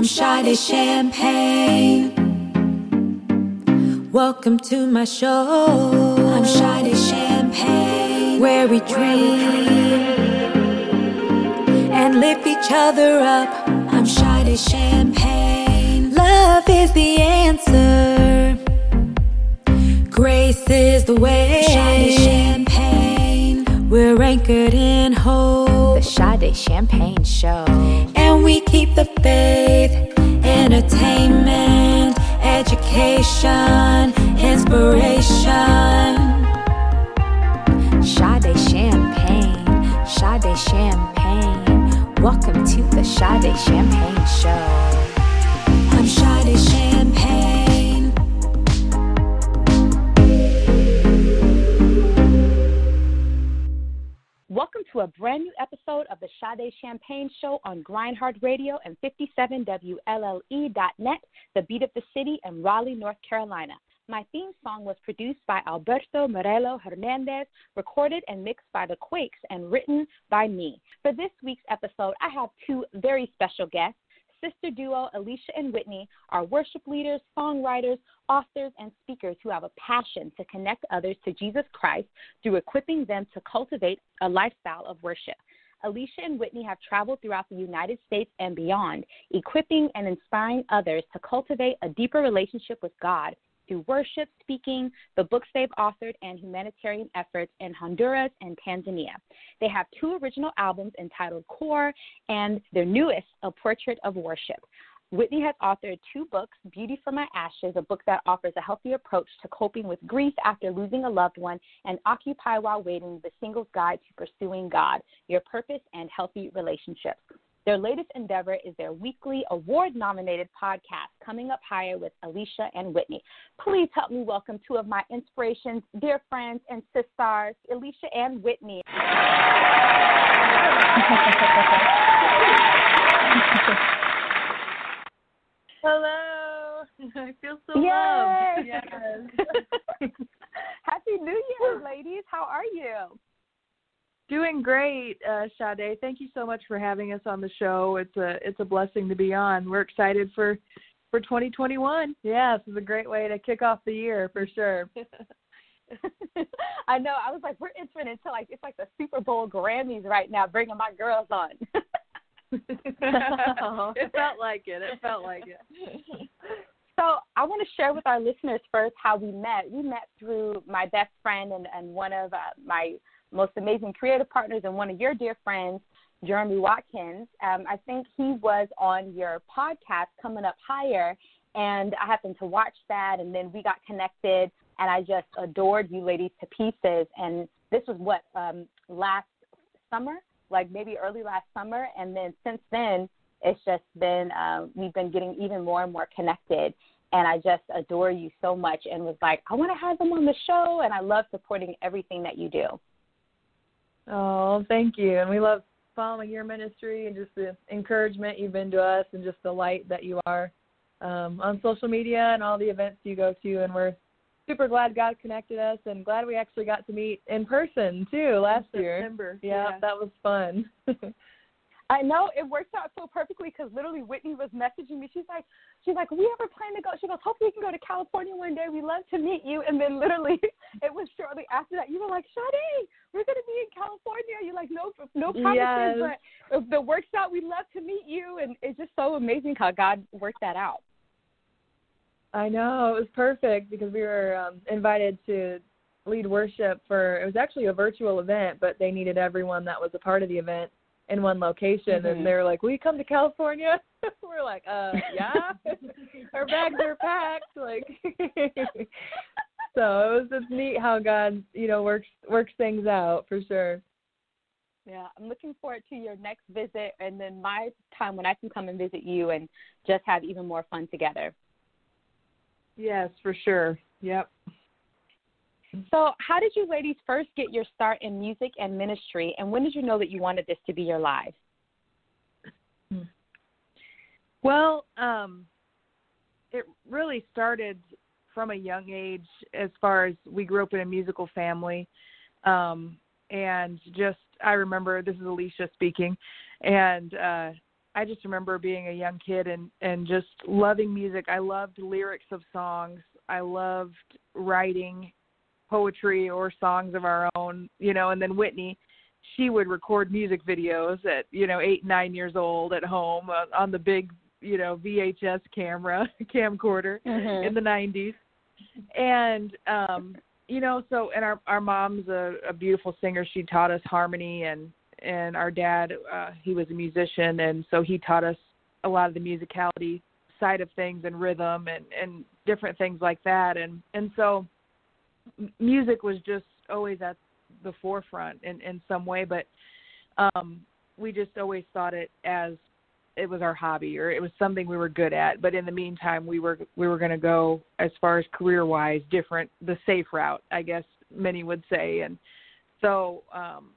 I'm Sade Champagne. Welcome to my show. I'm Sade Champagne, where we dream and lift each other up. I'm Sade Champagne. Love is the answer. Grace is the way. Sade Champagne. We're anchored in hope. The Sade Champagne Show. And we keep the faith, entertainment, education, inspiration. Sade Champagne. Sade Champagne. Welcome to the Sade Champagne Show. I'm Sade Champagne. Welcome to a brand new episode of the Sade Champagne Show on Grindhard Radio and 57WLLE.net, the beat of the city in Raleigh, North Carolina. My theme song was produced by Alberto Morello Hernandez, recorded and mixed by the Quakes, and written by me. For this week's episode, I have two very special guests. Sister duo Alicia and Whitney are worship leaders, songwriters, authors, and speakers who have a passion to connect others to Jesus Christ through equipping them to cultivate a lifestyle of worship. Alicia and Whitney have traveled throughout the United States and beyond, equipping and inspiring others to cultivate a deeper relationship with God through worship, speaking, the books they've authored, and humanitarian efforts in Honduras and Tanzania. They have two original albums entitled Core and their newest, A Portrait of Worship. Whitney has authored two books Beauty for My Ashes, a book that offers a healthy approach to coping with grief after losing a loved one, and Occupy While Waiting, the singles guide to pursuing God, your purpose, and healthy relationships. Their latest endeavor is their weekly award nominated podcast, Coming Up Higher with Alicia and Whitney. Please help me welcome two of my inspirations, dear friends and sisters, Alicia and Whitney. Hello. I feel so Yay! loved. Yes. Happy New Year, ladies. How are you? Doing great, uh, Sade. Thank you so much for having us on the show. It's a it's a blessing to be on. We're excited for for 2021. Yeah, this is a great way to kick off the year for sure. I know. I was like, we're entering into like it's like the Super Bowl Grammys right now, bringing my girls on. it felt like it. It felt like it. So I want to share with our listeners first how we met. We met through my best friend and, and one of uh, my most amazing creative partners and one of your dear friends, Jeremy Watkins. Um, I think he was on your podcast, Coming Up Higher, and I happened to watch that, and then we got connected, and I just adored you ladies to pieces. And this was what um, last summer, like maybe early last summer, and then since then, it's just been uh, we've been getting even more and more connected. And I just adore you so much, and was like, I want to have them on the show, and I love supporting everything that you do. Oh, thank you. And we love following your ministry and just the encouragement you've been to us and just the light that you are um, on social media and all the events you go to. And we're super glad God connected us and glad we actually got to meet in person too last in year. September. Yeah, yeah, that was fun. I know it worked out so perfectly because literally Whitney was messaging me. She's like, she's like, we ever plan to go? She goes, hopefully we can go to California one day. We love to meet you. And then literally, it was shortly after that you were like, Sade, we're gonna be in California. You're like, no, no promises, Yes. but if the works out, we'd love to meet you. And it's just so amazing how God worked that out. I know it was perfect because we were um, invited to lead worship for. It was actually a virtual event, but they needed everyone that was a part of the event in one location, Mhm. and they're like, "Will you come to California?" we're like, "Uh, yeah." Our bags are packed, like. so it was just neat how God, you know, works works things out for sure. Yeah, I'm looking forward to your next visit and then my time when I can come and visit you and just have even more fun together. Yes, for sure. Yep. So, how did you ladies first get your start in music and ministry, and when did you know that you wanted this to be your life? Well, um, it really started from a young age as far as we grew up in a musical family. Um, and just, I remember, this is Alicia speaking, and uh, I just remember being a young kid and and just loving music. I loved lyrics of songs. I loved writing poetry or songs of our own, you know, and then Whitney, she would record music videos at, you know, 8 9 years old at home uh, on the big, you know, VHS camera camcorder Mhm. in the 90s. And um you know, so and our our mom's a, a beautiful singer. She taught us harmony and and our dad uh he was a musician and so he taught us a lot of the musicality side of things and rhythm and and different things like that and and so music was just always at the forefront in in some way but um we just always thought it as it was our hobby or it was something we were good at. But in the meantime we were we were going to go as far as career wise different the safe route i guess many would say. And so um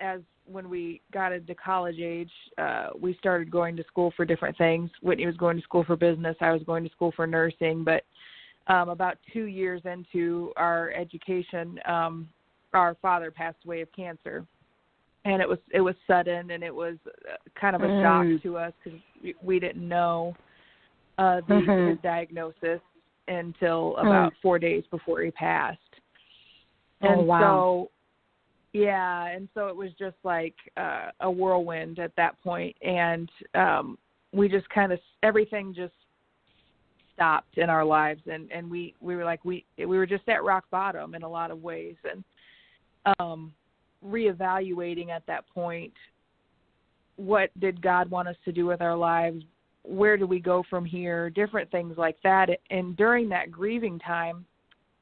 as when we got into college age uh we started going to school for different things. Whitney was going to school for business. I was going to school for nursing. But um about 2 years into our education um our father passed away of cancer and it was it was sudden and it was uh, kind of a Mm. shock to us because we, we didn't know uh the Mhm. his diagnosis until about four days before he passed Oh, and wow. so yeah and so it was just like uh a whirlwind at that point and um we just kind of everything just stopped in our lives and and we we were like we we were just at rock bottom in a lot of ways and um reevaluating at that point what did God want us to do with our lives? Where do we go from here? Different things like that. And during that grieving time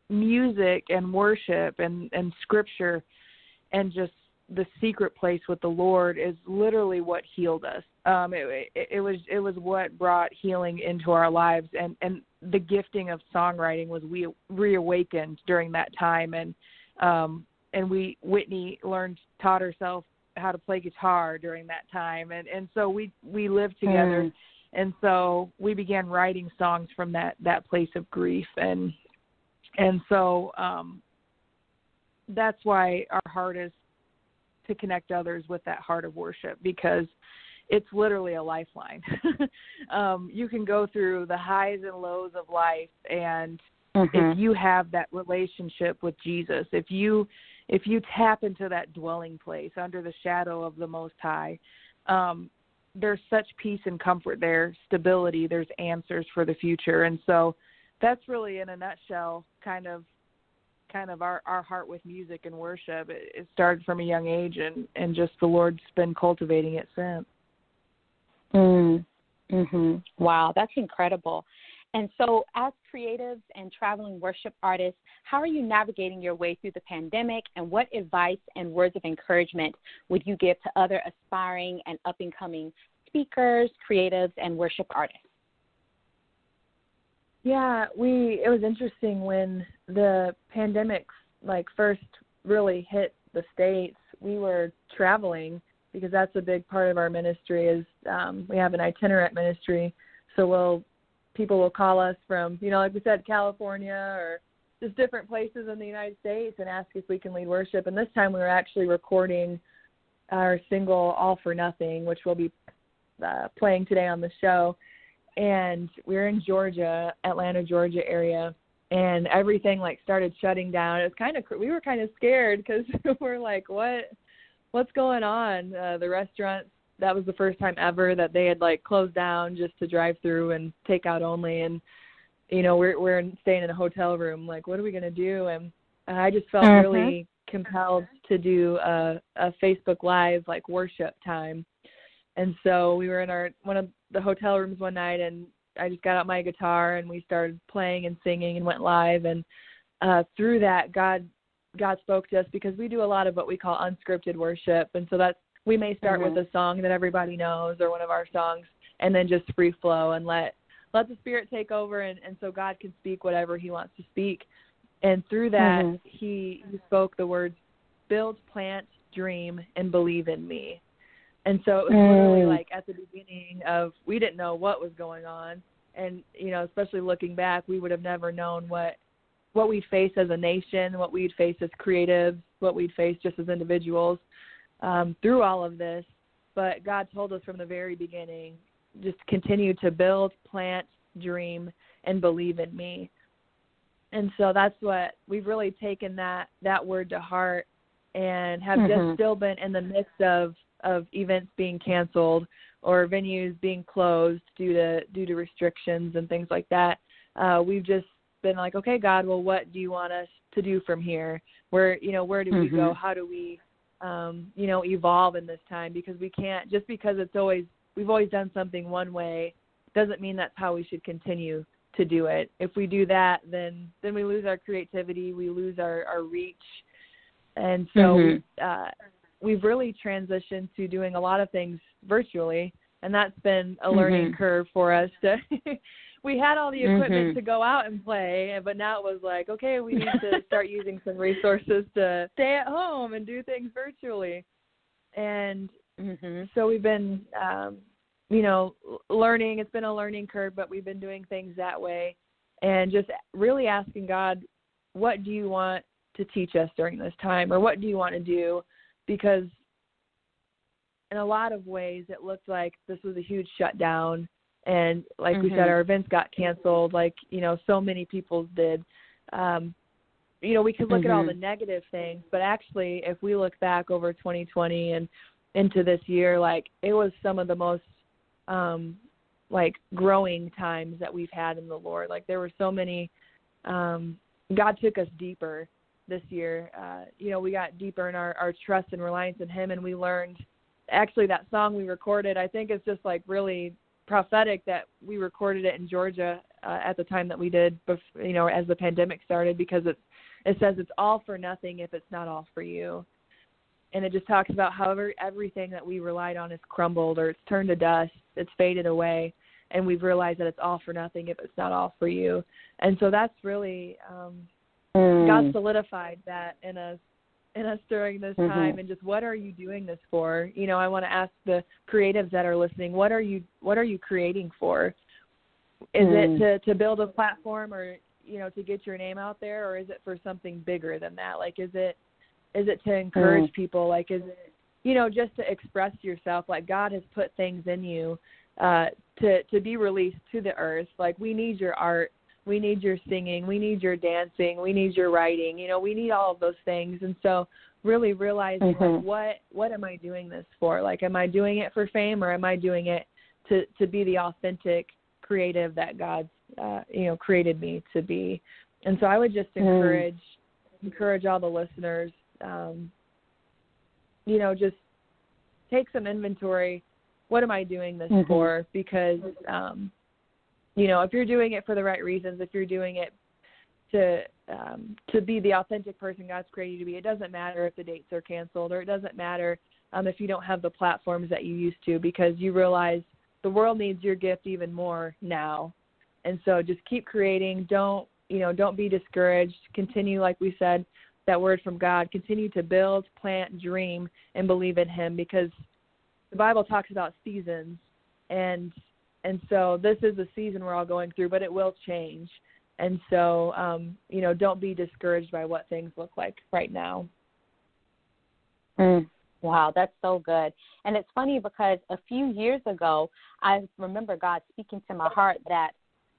music and worship and and scripture and just the secret place with the Lord is literally what healed us. Um, it, it, it was it was what brought healing into our lives, and and the gifting of songwriting was we reawakened during that time, and um, and we Whitney learned taught herself how to play guitar during that time, and and so we we lived together, Mm. and so we began writing songs from that that place of grief, and and so um, that's why our heart is to connect others with that heart of worship because it's literally a lifeline. um, you can go through the highs and lows of life, and Mhm. if you have that relationship with Jesus, if you if you tap into that dwelling place under the shadow of the Most High, um, there's such peace and comfort there, stability. There's answers for the future, and so that's really in a nutshell kind of kind of our our heart with music and worship it, it started from a young age and and just the lord's been cultivating it since Mm. Mhm. Wow, that's incredible. And so, as creatives and traveling worship artists, how are you navigating your way through the pandemic? And what advice and words of encouragement would you give to other aspiring and up and coming speakers, creatives, and worship artists? Yeah we it was interesting when the pandemic like first really hit the states we were traveling because that's a big part of our ministry is um we have an itinerant ministry. So we'll people will call us from you know like we said california or just different places in the united states and ask if we can lead worship. And this time we were actually recording our single all for nothing which we'll be uh, playing today on the show and we were in georgia atlanta georgia area and everything like started shutting down. It was kind of we were kind of scared because we're like what what's going on? Uh, the restaurants that was the first time ever that they had like closed down just to drive through and take out only. And you know we're we're staying in a hotel room like what are we going to do? And i just felt Mhm. really compelled to do a a facebook live like worship time. And so we were in our one of the hotel rooms one night and i just got out my guitar and we started playing and singing and went live and uh through that god god spoke to us because we do a lot of what we call unscripted worship and so that's we may start Mhm. with a song that everybody knows or one of our songs and then just free flow and let let the spirit take over and and so god can speak whatever he wants to speak and through that Mhm. he he spoke the words build plant dream and believe in me and so it was literally Mm. like at the beginning of we didn't know what was going on and you know especially looking back we would have never known what what we'd face as a nation what we'd face as creatives what we'd face just as individuals um, through all of this but God told us from the very beginning, just continue to build, plant, dream, and believe in me. And so that's what we've really taken that that word to heart and have Mm-hmm. just still been in the midst of of events being canceled or venues being closed due to due to restrictions and things like that. Uh, we've just been like, okay, God, well, what do you want us to do from here? Where you know, where do we go? Mhm. How do we, um, you know, evolve in this time? Because we can't just because it's always we've always done something one way doesn't mean that's how we should continue to do it. If we do that, then then we lose our creativity, we lose our our reach, and so Mhm. uh, we've really transitioned to doing a lot of things virtually, and that's been a learning Mhm. curve for us. To we had all the equipment Mhm. to go out and play, but now it was like, okay, we need to start using some resources to stay at home and do things virtually, and Mhm. so we've been um you know learning it's been a learning curve but we've been doing things that way and just really asking god what do you want to teach us during this time or what do you want to do because in a lot of ways it looked like this was a huge shutdown and like we said Mhm. our events got canceled like you know so many people's did um you know we could look at all Mhm. the negative things but actually if we look back over 2020 and into this year like it was some of the most um like growing times that we've had in the lord like there were so many um god took us deeper this year uh you know we got deeper in our our trust and reliance in him and we learned actually that song we recorded i think it's just like really prophetic that we recorded it in georgia uh, at the time that we did bef- you know as the pandemic started because it says it's all for nothing if it's not all for you and it just talks about how every, everything that we relied on has crumbled or it's turned to dust, it's faded away, and we've realized that it's all for nothing if it's not all for you. And so that's really um, Mm. God solidified that in us in us during this Mhm. time and just what are you doing this for? You know, I want to ask the creatives that are listening, what are you what are you creating for? Is Mm. it to to build a platform or you know to get your name out there or is it for something bigger than that? Like is it is it to encourage Mm. people? Like is it you know just to express yourself like God has put things in you uh to to be released to the earth. Like we need your art we need your singing, we need your dancing, we need your writing. You know, we need all of those things. And so really realizing Mhm. like what what am I doing this for? Like am I doing it for fame or am I doing it to to be the authentic creative that God's uh you know created me to be. And so I would just Mm. encourage encourage all the listeners um you know just take some inventory what am I doing this Mhm. for because um you know if you're doing it for the right reasons if you're doing it to um to be the authentic person God's created you to be it doesn't matter if the dates are canceled or it doesn't matter um if you don't have the platforms that you used to because you realize the world needs your gift even more now. And so just keep creating. Don't you know don't be discouraged. Continue like we said that word from God. Continue to build plant dream and believe in him because the Bible talks about seasons and and so this is a season we're all going through but it will change and so um you know don't be discouraged by what things look like right now Mm. Wow, that's so good. And it's funny because a few years ago, I remember God speaking to my heart that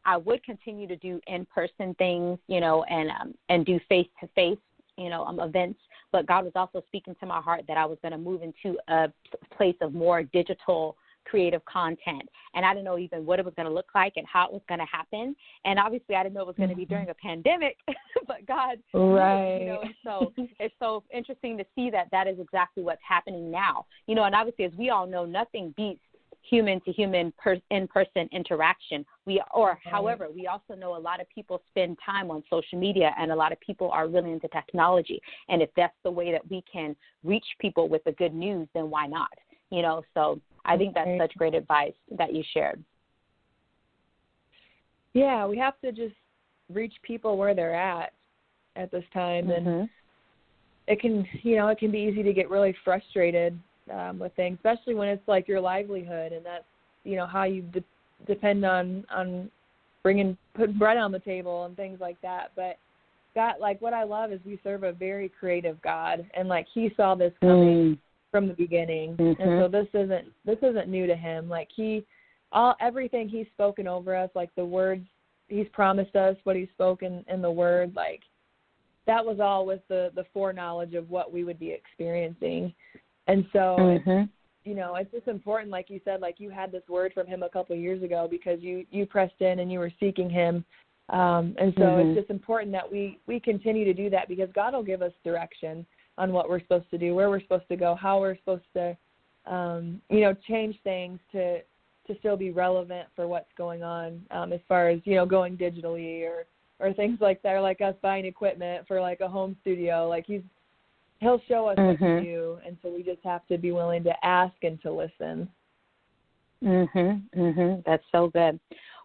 I would continue to do in-person things, you know, and um, and do face-to-face, you know, um, events. But God was also speaking to my heart that I was going to move into a place of more digital creative content. And I didn't know even what it was going to look like and how it was going to happen. And obviously I didn't know it was going to be during mm-hmm. a pandemic but God Right. you know so it's so interesting to see that that is exactly what's happening now. You know and obviously as we all know nothing beats human to human in person interaction. We or however we also know a lot of people spend time on social media and a lot of people are really into technology. And if that's the way that we can reach people with the good news then why not? You know so i think that's such great advice that you shared yeah we have to just reach people where they're at at this time and Mhm. it can you know it can be easy to get really frustrated um with things especially when it's like your livelihood and that's you know how you de- depend on on bringing putting bread on the table and things like that but god like what i love is we serve a very creative god and like he saw this coming Mm. From the beginning. Mm-hmm. And so this isn't this isn't new to him. Like he all everything he's spoken over us, like the words he's promised us, what he's spoken in the word, like that was all with the the foreknowledge of what we would be experiencing. And so Mhm. you know, it's just important, like you said, like you had this word from him a couple of years ago because you you pressed in and you were seeking him, um, and so Mhm. it's just important that we we continue to do that because God will give us direction on what we're supposed to do, where we're supposed to go, how we're supposed to, um, you know, change things to to still be relevant for what's going on um, as far as you know going digitally or or things like that, or like us buying equipment for like a home studio. Like he's he'll show us what to Mhm. do, and so we just have to be willing to ask and to listen. Mhm. Mhm. That's so good.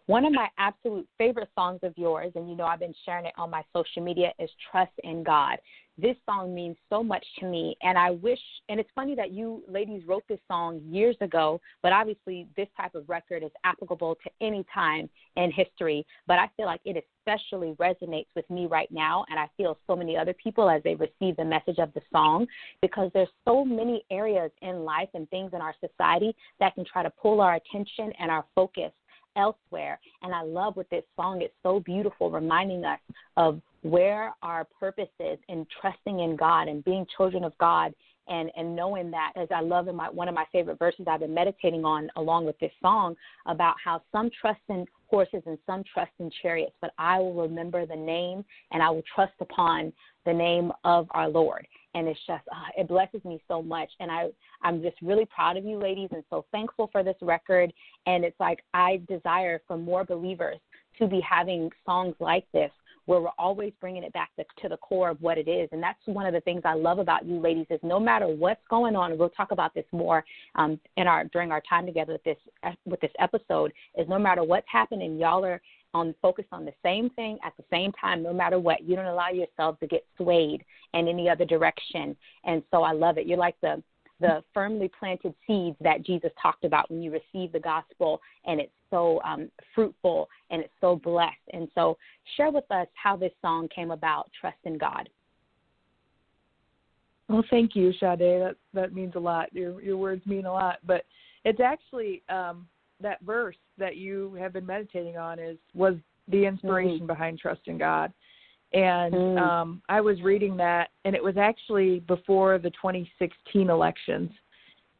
One of my absolute favorite songs of yours, and you know I've been sharing it on my social media, is "Trust in God." This song means so much to me, and I wish. And it's funny that you ladies wrote this song years ago, but obviously this type of record is applicable to any time in history. But I feel like it especially resonates with me right now, and I feel so many other people as they receive the message of the song, because there's so many areas in life and things in our society that can try to pull our attention and our focus elsewhere. And I love with this song, it's so beautiful, reminding us of where our purpose is in trusting in God and being children of God and and knowing that as I love in my one of my favorite verses I've been meditating on along with this song about how some trust in horses and some trust in chariots, but I will remember the name and I will trust upon the name of our Lord. And it's just uh, it blesses me so much, and I I'm just really proud of you, ladies, and so thankful for this record. And it's like I desire for more believers to be having songs like this where we're always bringing it back to, to the core of what it is. And that's one of the things I love about you ladies is no matter what's going on, and we'll talk about this more um, in our during our time together with this with this episode. Is no matter what's happening, y'all are on focused on the same thing at the same time, no matter what. You don't allow yourself to get swayed in any other direction. And so I love it. You're like the the firmly planted seeds that Jesus talked about when you receive the gospel, and it's so um, fruitful and it's so blessed. And so, share with us how this song came about. Trust in God. Well, thank you, Sade. That that means a lot. Your your words mean a lot. But it's actually um, that verse that you have been meditating on is was the inspiration Mm. behind trust in God. And Mm. um, I was reading that, and it was actually before the 2016 elections.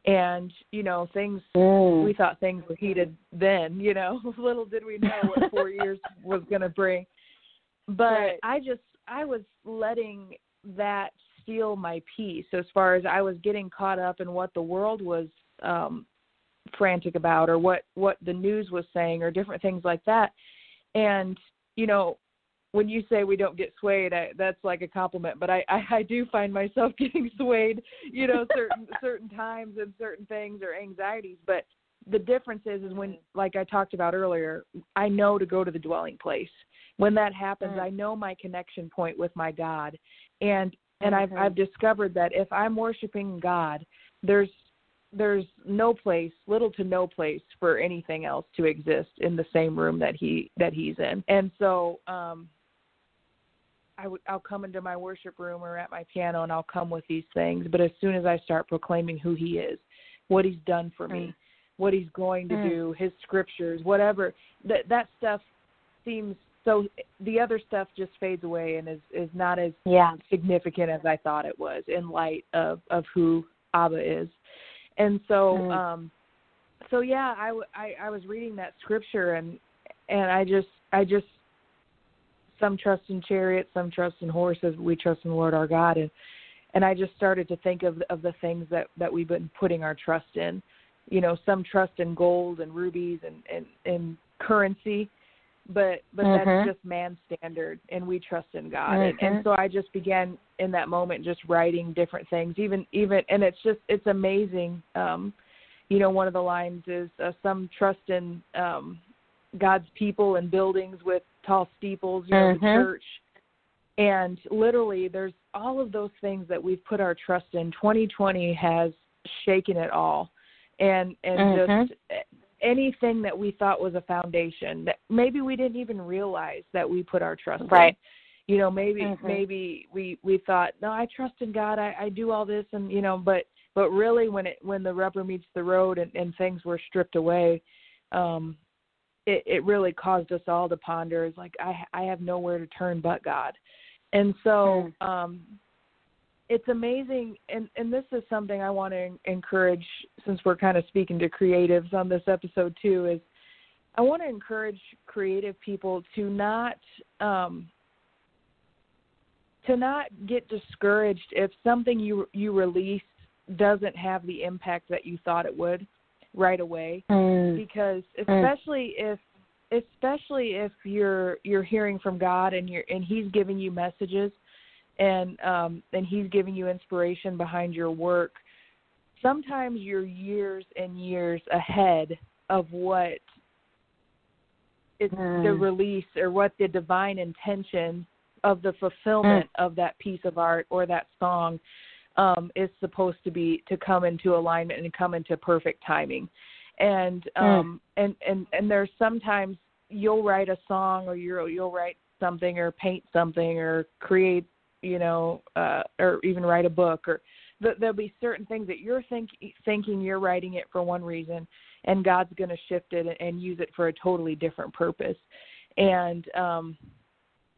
And you know, things Mm. we thought things were heated then. You know, little did we know what four years was going to bring. But Right. I just I was letting that steal my peace as far as I was getting caught up in what the world was um frantic about or what what the news was saying or different things like that. And you know, when you say we don't get swayed, I, that's like a compliment. But I, I I do find myself getting swayed, you know, certain certain times and certain things or anxieties. But the difference is is when, like I talked about earlier, I know to go to the dwelling place. When that happens, Mm. I know my connection point with my God, and and I've Mhm. I've discovered that if I'm worshiping God, there's there's no place, little to no place for anything else to exist in the same room that he that he's in. And so um I would I'll come into my worship room or at my piano and I'll come with these things, but as soon as I start proclaiming who he is, what he's done for me, Mm. what he's going to Mm. do, his scriptures, whatever, that that stuff seems so the other stuff just fades away and is is not as Yeah. significant as I thought it was in light of of who Abba is. And so um so yeah, I, w- I I was reading that scripture and and I just I just some trust in chariots, some trust in horses, we trust in the Lord our God. And and I just started to think of of the things that that we've been putting our trust in. You know, some trust in gold and rubies and and, and currency, but but Mhm. that's just man's standard and we trust in God. And, and Mhm. so I just began in that moment just writing different things even even and it's just it's amazing um you know one of the lines is uh, some trust in um God's people and buildings with tall steeples, you know, the Mhm. church. And literally there's all of those things that we've put our trust in. 2020 has shaken it all. And and just anything that we thought was a foundation that maybe we didn't even realize that we put our trust Right. in. You know, maybe Mhm. maybe we we thought, no, I trust in God. I I do all this and you know, but but really when it when the rubber meets the road and, and things were stripped away um it it really caused us all to ponder is like i i have nowhere to turn but god and so Mm. um it's amazing and and this is something i want to encourage since we're kind of speaking to creatives on this episode too is i want to encourage creative people to not um to not get discouraged if something you you release doesn't have the impact that you thought it would right away Mm. because especially if especially if you're you're hearing from God and you're and he's giving you messages and um and he's giving you inspiration behind your work sometimes you're years and years ahead of what it's the Mm. release or what the divine intention of the fulfillment of that piece of art or that song um, is supposed to be to come into alignment and come into perfect timing. And um, and and and there's sometimes you'll write a song or you'll you'll write something or paint something or create you know uh, or even write a book or th- there'll be certain things that you're think, thinking you're writing it for one reason and God's going to shift it and use it for a totally different purpose. And um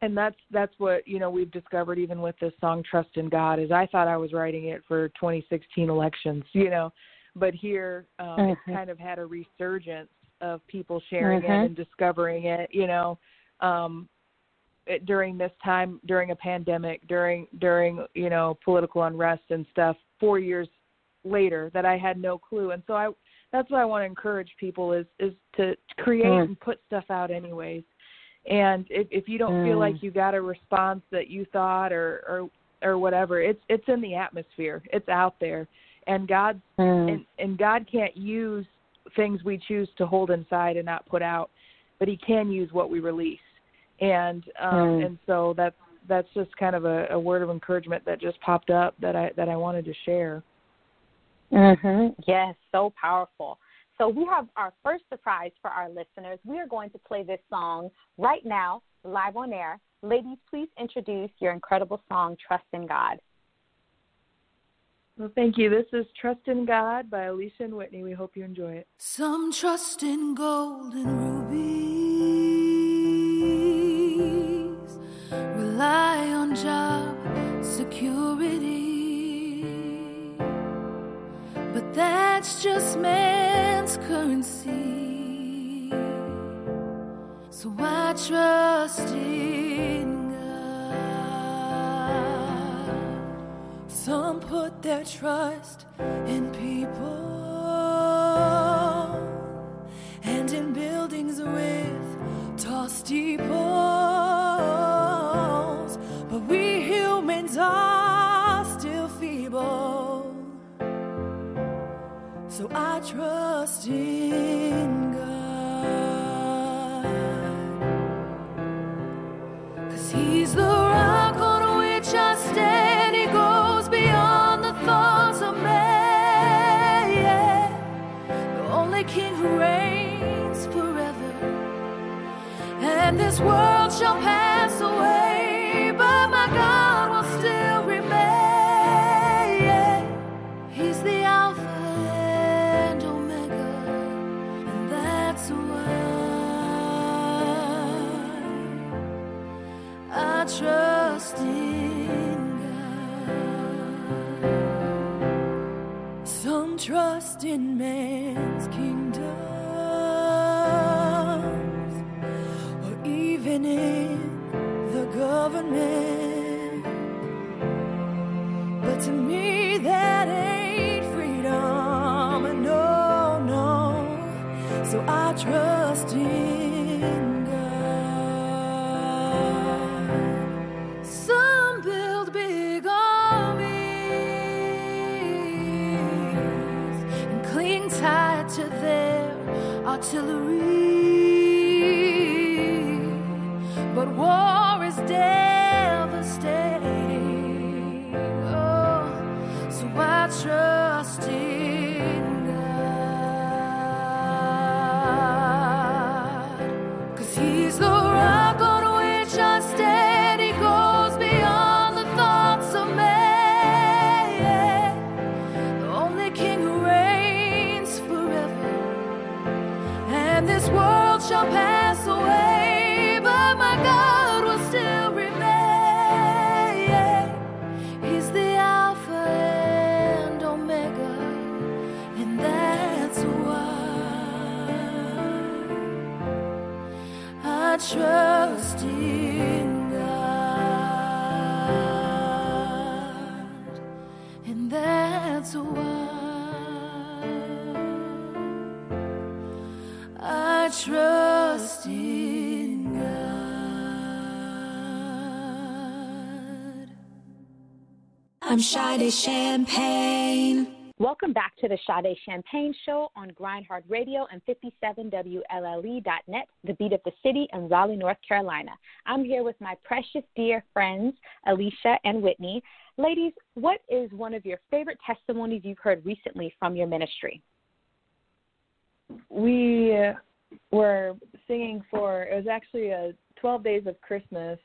and that's that's what you know we've discovered even with this song trust in god is i thought i was writing it for 2016 elections you know but here um it's Mhm. kind of had a resurgence of people sharing Mhm. it and discovering it you know um during this time during a pandemic during during you know political unrest and stuff 4 years later that i had no clue and so i that's what i want to encourage people is is to create Mm. and put stuff out anyways and if if you don't feel Mm. like you got a response that you thought or or or whatever it's it's in the atmosphere it's out there and god Mm. and and god can't use things we choose to hold inside and not put out but he can use what we release and um Mm. and so that's that's just kind of a, a word of encouragement that just popped up that i that i wanted to share Mm-hmm. Yes, so powerful. So we have our first surprise for our listeners. We are going to play this song right now, live on air. Ladies, please introduce your incredible song, Trust in God. well thank you this is trust in god by alicia and whitney we hope you enjoy it Some trust in gold and rubies, job security. But that's just man's currency. So I trust in God. Some put their trust in people and in buildings with tall steeples. So I trust in God. Cause he's the rock on which I stand. He goes beyond the thoughts of man. The only king who reigns forever. And this world shall pass away, trust in man's kingdoms, or even in the government. But to me, that ain't freedom. No, no. So I trust in artillery. But war Sade Champagne. Welcome back to the Sade Champagne Show on Grindhard Radio and 57WLLE.net, the beat of the city in Raleigh, North Carolina. I'm here with my precious dear friends, Alicia and Whitney. Ladies, what is one of your favorite testimonies you've heard recently from your ministry? we were singing for it was actually a 12 days of christmas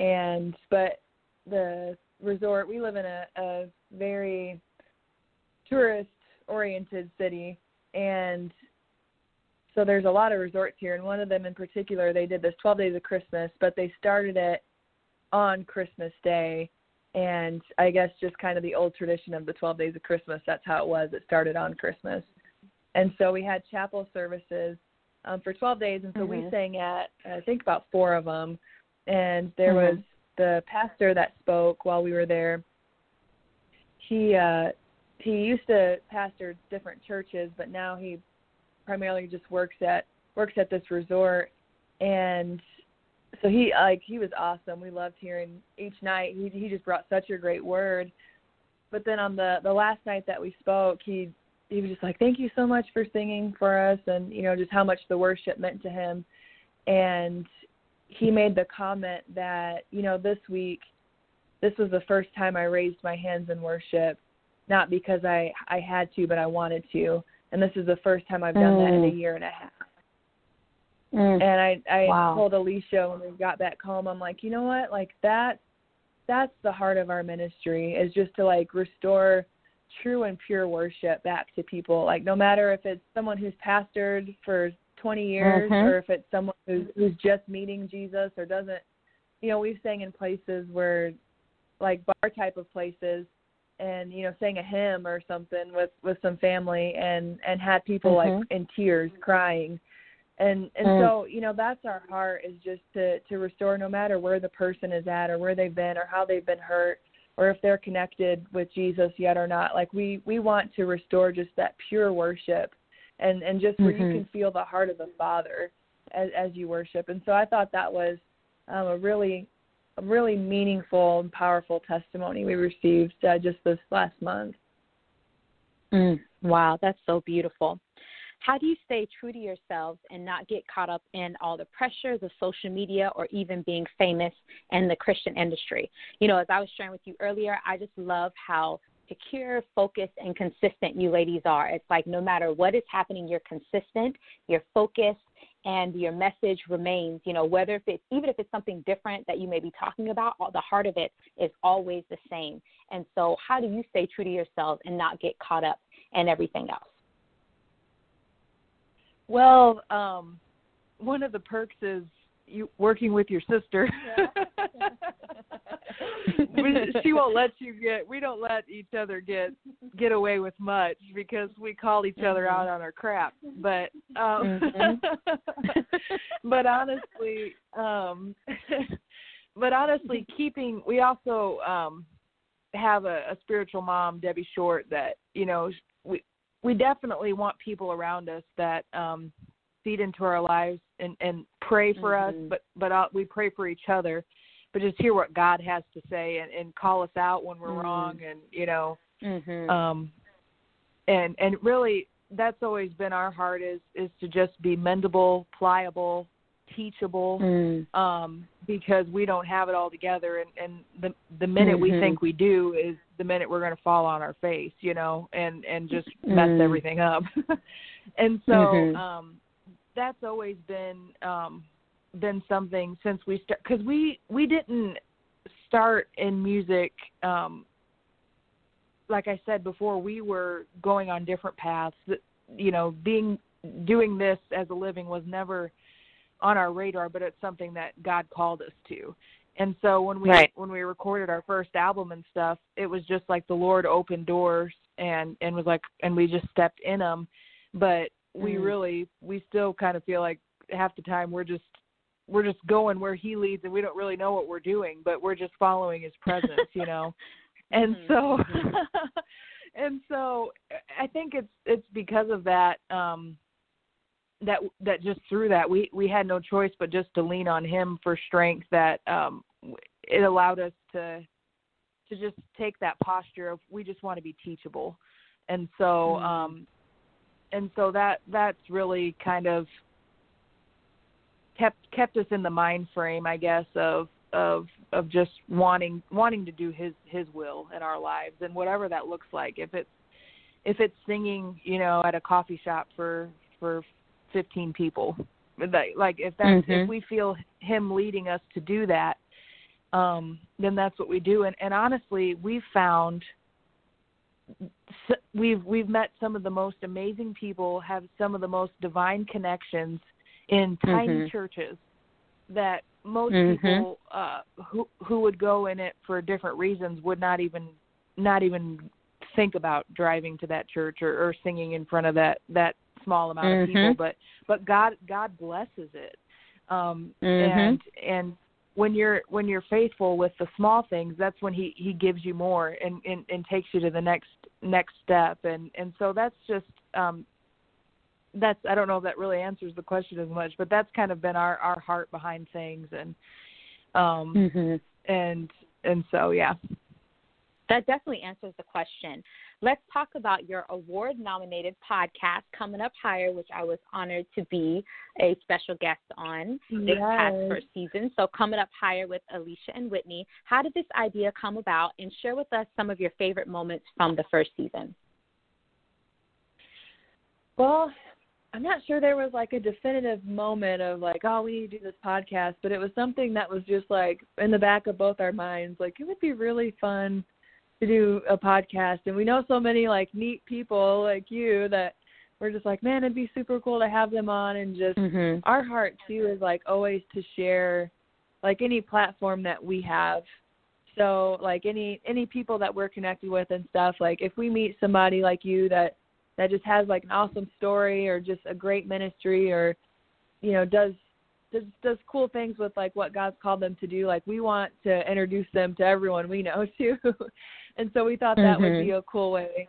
and but the resort we live in a, a very tourist oriented city and so there's a lot of resorts here and one of them in particular they did this 12 days of christmas but they started it on christmas day and i guess just kind of the old tradition of the 12 days of christmas that's how it was it started on christmas and so we had chapel services um, for 12 days, and so Mhm. we sang at I think about four of them. And there Mhm. was the pastor that spoke while we were there. He uh, he used to pastor different churches, but now he primarily just works at works at this resort. And so he like he was awesome. We loved hearing each night. He he just brought such a great word. But then on the the last night that we spoke, he he was just like, "Thank you so much for singing for us," and you know just how much the worship meant to him. And he made the comment that you know this week, this was the first time I raised my hands in worship, not because I I had to, but I wanted to, and this is the first time I've done that in a Mm. year and a half. Mm. And I I Wow. told Alicia when we got back home, I'm like, you know what, like that that's the heart of our ministry is just to like restore true and pure worship back to people. Like no matter if it's someone who's pastored for 20 years Mhm. or if it's someone who's who's just meeting Jesus or doesn't, you know, we've sang in places where like bar type of places and you know sang a hymn or something with with some family and and had people like Mhm. in tears crying and and Mm. so you know that's our heart is just to to restore no matter where the person is at or where they've been or how they've been hurt or if they're connected with Jesus yet or not like we we want to restore just that pure worship and and just where Mhm. you can feel the heart of the father as as you worship and so I thought that was um a really a really meaningful and powerful testimony we received uh, just this last month Mm, wow, that's so beautiful. How do you stay true to yourselves and not get caught up in all the pressures of social media or even being famous in the Christian industry? You know, as I was sharing with you earlier, I just love how secure, focused, and consistent you ladies are. It's like no matter what is happening, you're consistent, you're focused, and your message remains. You know, whether if it's even if it's something different that you may be talking about, the heart of it is always the same. And so, how do you stay true to yourself and not get caught up in everything else? Well, um, one of the perks is you working with your sister. We- she won't let you get. We don't let each other get get away with much because we call each other out on our crap. But um, Mhm. but honestly, um, but honestly, keeping. We also um, have a, a spiritual mom, Debbie Short, that you know we we definitely want people around us that um feed into our lives and and pray for Mhm. us but but uh, we pray for each other but just hear what god has to say and and call us out when we're Mhm. wrong and you know Mhm. um and and really that's always been our heart is is to just be mendable pliable teachable Mm. um because we don't have it all together and and the the minute we Mhm. think we do is the minute we're going to fall on our face you know and and just mess Mm. everything up and so Mhm. um that's always been um been something since we start cuz we we didn't start in music um like I said before we were going on different paths you know being doing this as a living was never on our radar, but it's something that God called us to. And so when we Right. when we recorded our first album and stuff, it was just like the Lord opened doors and and was like and we just stepped in them. But we Mm. really we still kind of feel like half the time we're just we're just going where he leads and we don't really know what we're doing, but we're just following his presence, you know. And Mhm, so and so I think it's it's because of that um that that just through that we we had no choice but just to lean on him for strength that um it allowed us to to just take that posture of we just want to be teachable and so Mhm. um and so that that's really kind of kept kept us in the mind frame i guess of of of just wanting wanting to do his his will in our lives and whatever that looks like if it's if it's singing you know at a coffee shop for for 15 people like if that's Mhm. if we feel him leading us to do that um then that's what we do and and honestly we've found s- we've we've met some of the most amazing people have some of the most divine connections in tiny Mhm. churches that most Mhm. people uh who who would go in it for different reasons would not even not even think about driving to that church or, or singing in front of that that small amount of people Mhm. but but god god blesses it um Mhm. and and when you're when you're faithful with the small things that's when he he gives you more and and, and takes you to the next next step and and so that's just um that's I don't know if that really answers the question as much, but that's kind of been our our heart behind things and um Mhm. and and so yeah. That definitely answers the question. Let's talk about your award nominated podcast, Coming Up Higher, which I was honored to be a special guest on this past first season. So, Coming Up Higher with Alicia and Whitney. How did this idea come about? And share with us some of your favorite moments from the first season. Well, I'm not sure there was like a definitive moment of like, oh, we need to do this podcast, but it was something that was just like in the back of both our minds. Like, it would be really fun to do a podcast. And we know so many like neat people like you that we're just like, man, it'd be super cool to have them on. And just Mhm. our heart too is like always to share like any platform that we have. So like any any people that we're connected with and stuff, like if we meet somebody like you that that just has like an awesome story or just a great ministry or you know does does does cool things with like what God's called them to do. Like we want to introduce them to everyone we know too. And so we thought that would Mhm. be a cool way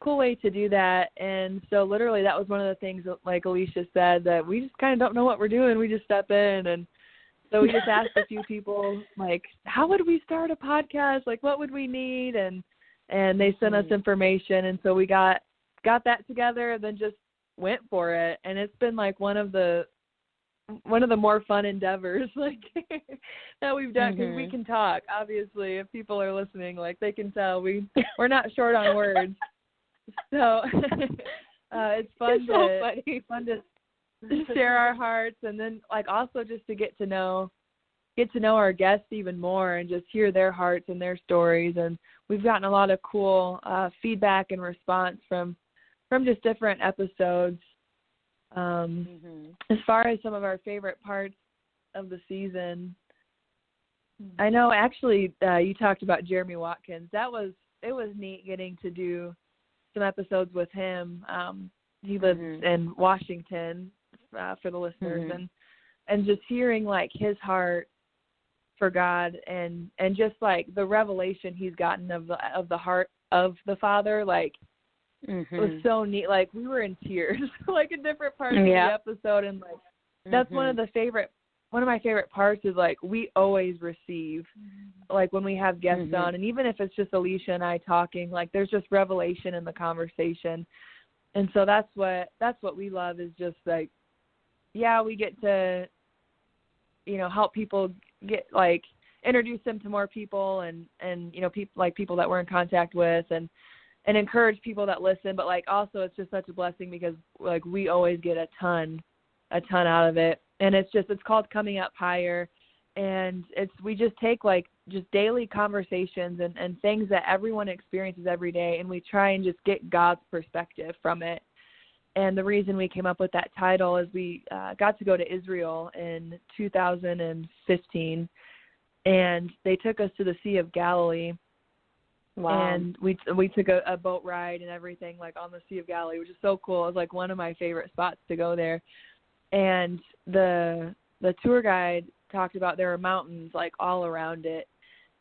cool way to do that. And so literally that was one of the things that, like Alicia said that we just kind of don't know what we're doing. We just step in and so we just asked a few people like how would we start a podcast? Like what would we need? And and they sent us Mhm. information. And so we got got that together and then just went for it and it's been like one of the one of the more fun endeavors like that we've done because we Mhm. can talk obviously if people are listening like they can tell we we're not short on words so uh it's fun It's so to funny. fun to share our hearts and then like also just to get to know get to know our guests even more and just hear their hearts and their stories and we've gotten a lot of cool uh feedback and response from from just different episodes um Mhm. as far as some of our favorite parts of the season i know actually uh you talked about jeremy watkins that was it was neat getting to do some episodes with him um he lives Mhm. in washington uh, for the listeners Mhm. and and just hearing like his heart for god and and just like the revelation he's gotten of the of the heart of the father like it was so neat like we were in tears like in different Yeah. of the episode and like that's one of Mhm. the favorite one of my favorite parts is like we always receive like when we have guests Mhm. on and even if it's just alicia and i talking like there's just revelation in the conversation and so that's what that's what we love is just like yeah we get to you know help people get like introduce them to more people and and you know people like people that we're in contact with and and encourage people that listen but like also it's just such a blessing because like we always get a ton a ton out of it. And it's just it's called coming up higher. And it's we just take like just daily conversations and and things that everyone experiences every day and we try and just get God's perspective from it. And the reason we came up with that title is we uh, got to go to Israel in 2015, and they took us to the Sea of Galilee. Wow. And we we took a, a boat ride and everything like on the Sea of Galilee, which is so cool. It was like one of my favorite spots to go there. And the the tour guide talked about there are mountains like all around it,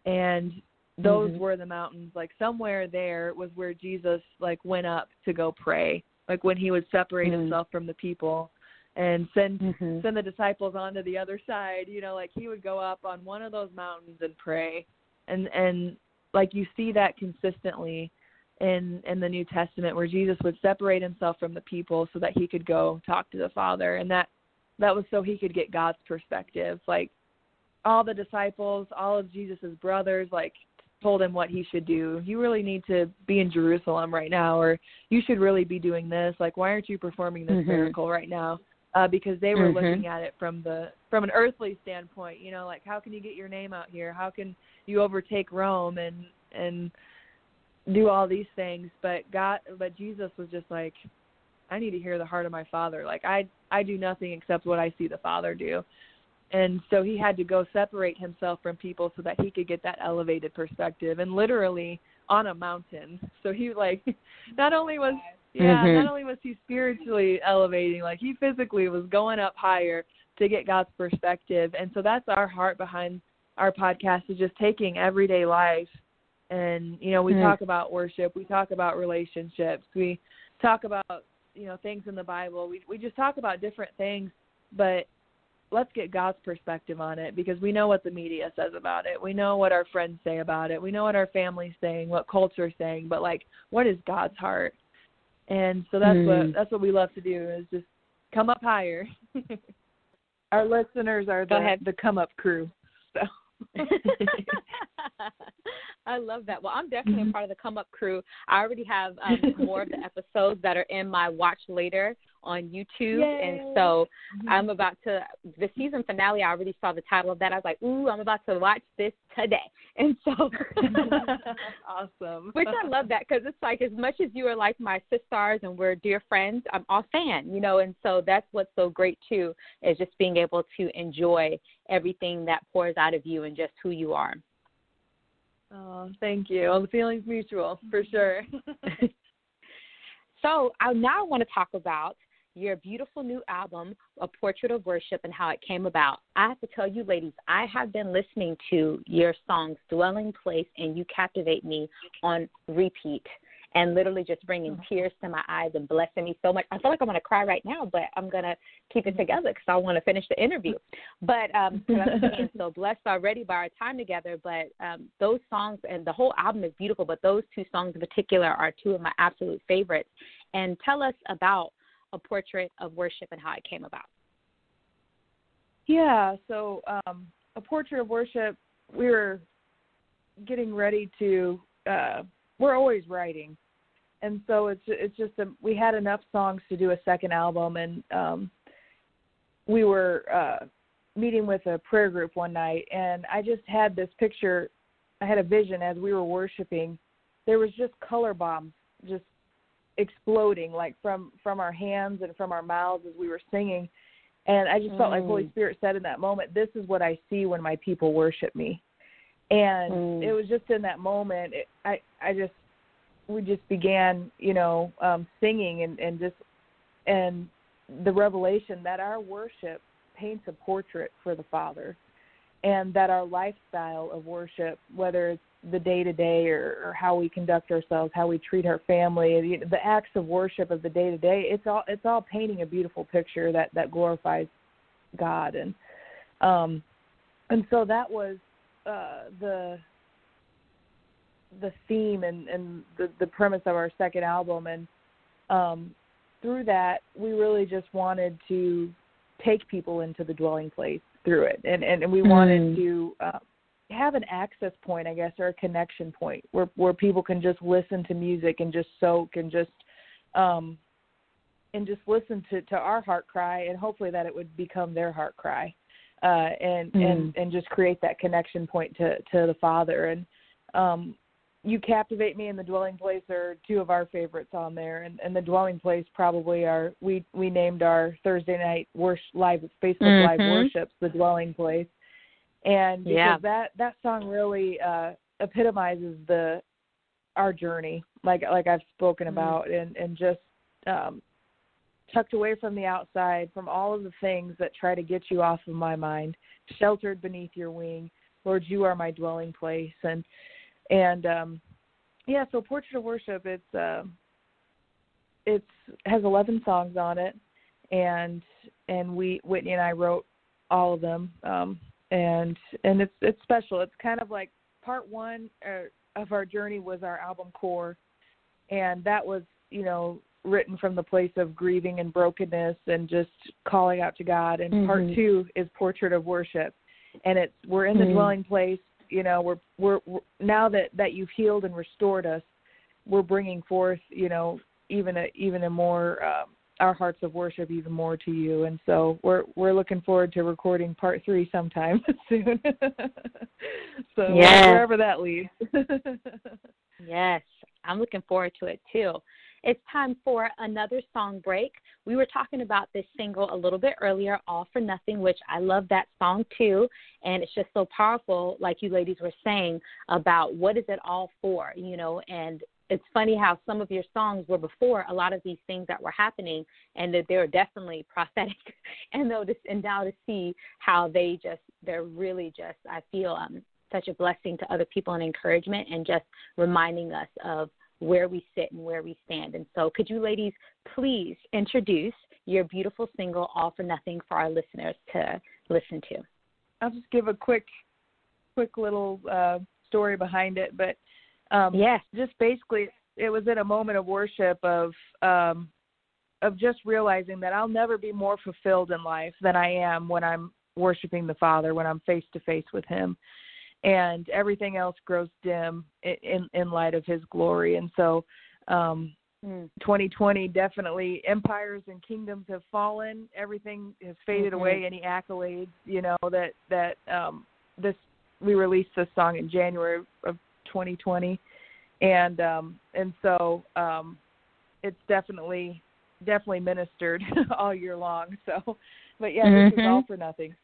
and those Mhm. were the mountains. Like somewhere there was where Jesus like went up to go pray like when he would separate Mm. himself from the people and send Mhm. send the disciples onto the other side you know like he would go up on one of those mountains and pray and and like you see that consistently in in the new testament where jesus would separate himself from the people so that he could go talk to the father. And that that was so he could get god's perspective. Like all the disciples all of jesus's brothers like told him what he should do. You really need to be in jerusalem right now or you should really be doing this. Like why aren't you performing this Mhm. miracle right now? Uh because they were Mhm. looking at it from the from an earthly standpoint you know like how can you get your name out here? How can you overtake rome and and do all these things. But god but jesus was just like i need to hear the heart of my father. Like i i do nothing except what i see the father do. And so he had to go separate himself from people so that he could get that elevated perspective and literally on a mountain. So he like not only was yeah Mhm. not only was he spiritually elevating like he physically was going up higher to get god's perspective. And so that's our heart behind our podcast is just taking everyday life. And you know we Mm. talk about worship we talk about relationships we talk about you know things in the bible. We we just talk about different things but let's get god's perspective on it because we know what the media says about it. We know what our friends say about it. We know what our family's saying what culture's saying but like what is god's heart? And so that's Mm. what that's what we love to do is just come up higher. Our listeners are Go the ahead. the come up crew. So I love that. Well, I'm definitely a part of the Come Up crew. I already have um, more of the episodes that are in my watch later on YouTube, and Yay. so mm-hmm. I'm about to the season finale. I already saw the title of that. I was like, "Ooh, I'm about to watch this today," and so. awesome Which I love that because it's like as much as you are like my sisters and we're dear friends, I'm all fan, you know, and so that's what's so great too is just being able to enjoy everything that pours out of you and just who you are. Oh, thank you. Well, the feeling's mutual for mm-hmm. sure. So I now want to talk about your beautiful new album, A Portrait of Worship, and how it came about. I have to tell you, ladies, I have been listening to your songs, Dwelling Place and You Captivate Me, on repeat. And literally just bringing tears to my eyes and blessing me so much. I feel like I'm going to cry right now, but I'm going to keep it together because I want to finish the interview. But um, I'm being so blessed already by our time together. But um, those songs and the whole album is beautiful, but those two songs in particular are two of my absolute favorites. And tell us about a portrait of worship and how it came about. Yeah, so um a portrait of worship, we were getting ready to uh we're always writing. And so it's it's just a, we had enough songs to do a second album and um we were uh meeting with a prayer group one night and I just had this picture I had a vision as we were worshiping. There was just color bombs just exploding like from from our hands and from our mouths as we were singing and I just felt like Holy Mm. Spirit said in that moment, "This is what I see when my people worship me." And Mm. it was just in that moment, it, I I just we just began, you know, um, singing and and just and the revelation that our worship paints a portrait for the Father, and that our lifestyle of worship, whether it's the day to day or how we conduct ourselves, how we treat our family, the, the acts of worship of the day to day, it's all it's all painting a beautiful picture that that glorifies God. And um and so that was uh the the theme and and the the premise of our second album. And um through that we really just wanted to take people into the dwelling place through it. And and, and we wanted Mm. to uh, have an access point i guess or a connection point where where people can just listen to music and just soak and just um and just listen to to our heart cry and hopefully that it would become their heart cry uh and Mm. and and just create that connection point to to the father and um you captivate me and the dwelling place are two of our favorites on there and and the dwelling place probably are we we named our thursday night worship live facebook mm-hmm. live worships the dwelling place and because yeah. that that song really uh epitomizes the our journey like like i've spoken Mm-hmm. about and and just um tucked away from the outside from all of the things that try to get you off of my mind sheltered beneath your wing lord you are my dwelling place and and um yeah so portrait of worship it's uh it's has 11 songs on it and and we whitney and i wrote all of them um and and it's it's special it's kind of like part one uh, of our journey was our album core and that was you know written from the place of grieving and brokenness and just calling out to god and mm-hmm. part two is portrait of worship and it's we're in the mm-hmm. dwelling place you know we're, we're we're now that that you've healed and restored us we're bringing forth you know even a even a more um, our hearts of worship even more to you and so we're we're looking forward to recording part three sometime soon so yes. wherever that leads yes i'm looking forward to it too it's time for another song break. We were talking about this single a little bit earlier, All for Nothing, which I love that song too. And it's just so powerful, like you ladies were saying, about what is it all for, you know, and it's funny how some of your songs were before a lot of these things that were happening and that they were definitely prophetic and though and now to see how they just they're really just I feel um such a blessing to other people and encouragement and just reminding us of where we sit and where we stand. And so, could you ladies please introduce your beautiful single, All for Nothing, for our listeners to listen to? I'll just give a quick, quick little uh, story behind it. But um, yes, just basically, it was in a moment of worship of um, of just realizing that I'll never be more fulfilled in life than I am when I'm worshiping the Father, when I'm face to face with Him. And everything else grows dim in in light of his glory. And so um mm. 2020 definitely empires and kingdoms have fallen. Everything has faded mm-hmm. away any accolades you know that that um this we released this song in January of 2020 and um and so um it's definitely definitely ministered all year long. So but yeah mm-hmm. this is all for nothing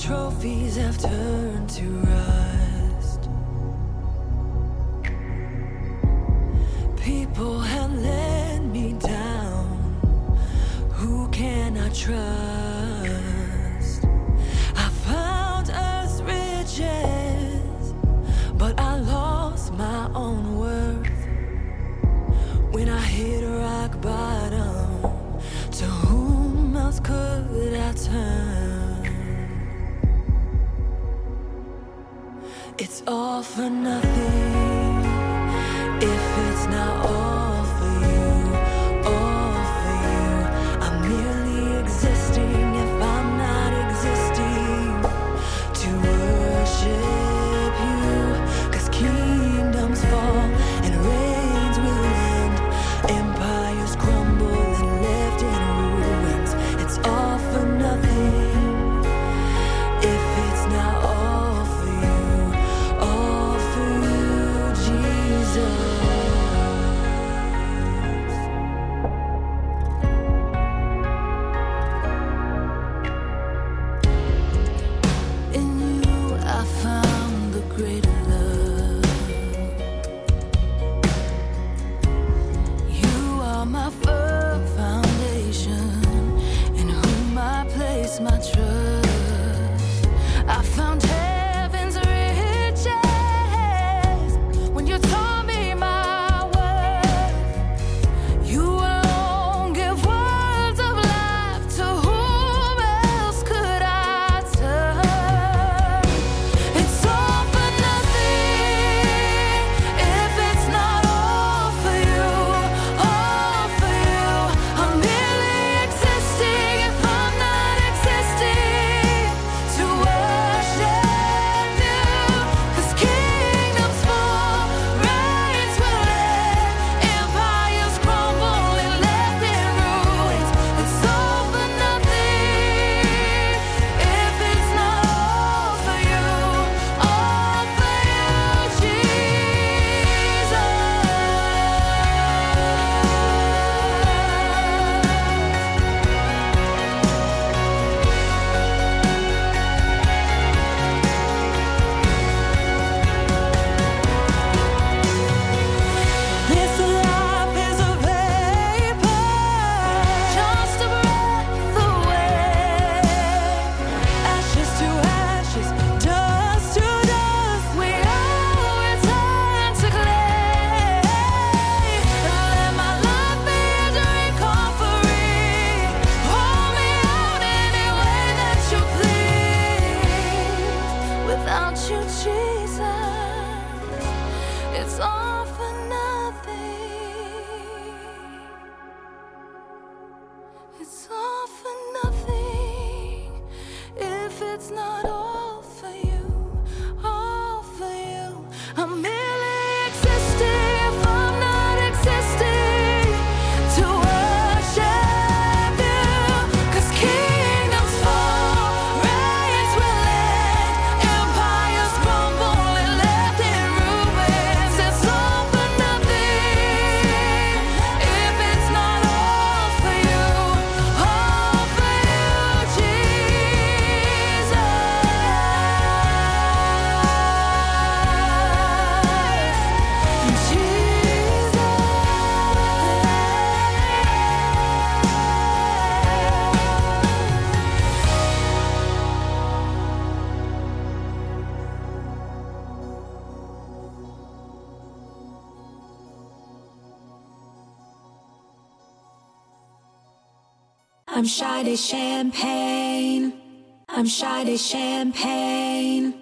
trophies have turned to rust. People have let me down. Who can I trust? For nothing Champagne. I'm Sade Champagne.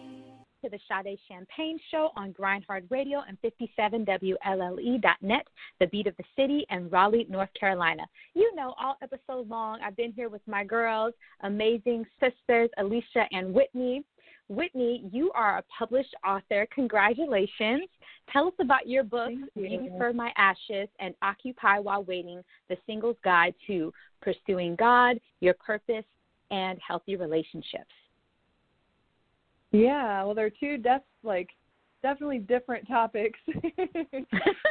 to the Sade Champagne Show on Grindhard Radio and 57WLLE.net, the beat of the city, and Raleigh, North Carolina. You know, all episode long, I've been here with my girls, amazing sisters, Alicia and Whitney. Whitney, you are a published author. Congratulations. Tell us about your books, Thank you. Beauty for My Ashes and Occupy While Waiting, the singles guide to pursuing God, your purpose, and healthy relationships. Yeah, well, they're two def like definitely different topics,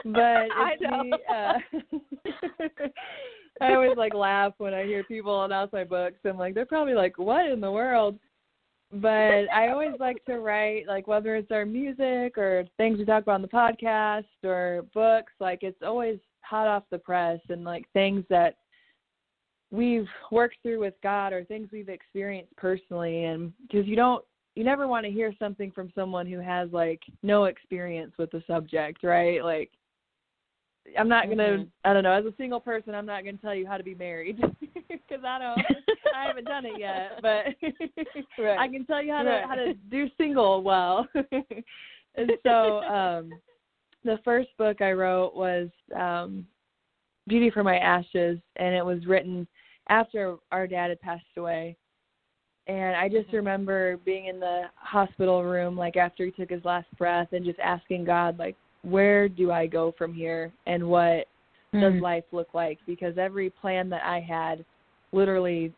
but I know. uh, I always like laugh when I hear people announce my books. I'm like, they're probably like, what in the world? But I always like to write, like whether it's our music or things we talk about on the podcast or books. Like it's always hot off the press and like things that we've worked through with God or things we've experienced personally. And because you don't you never want to hear something from someone who has like no experience with the subject, right? Like I'm not going to Mhm. I don't know, as a single person, I'm not going to tell you how to be married cuz I don't I haven't done it yet, but Right. I can tell you how to Right. how to do single well. and so um the first book I wrote was um Beauty for My Ashes and it was written after our dad had passed away. And I just remember being in the hospital room like after he took his last breath and just asking God like where do I go from here and what does Mm. life look like because every plan that I had literally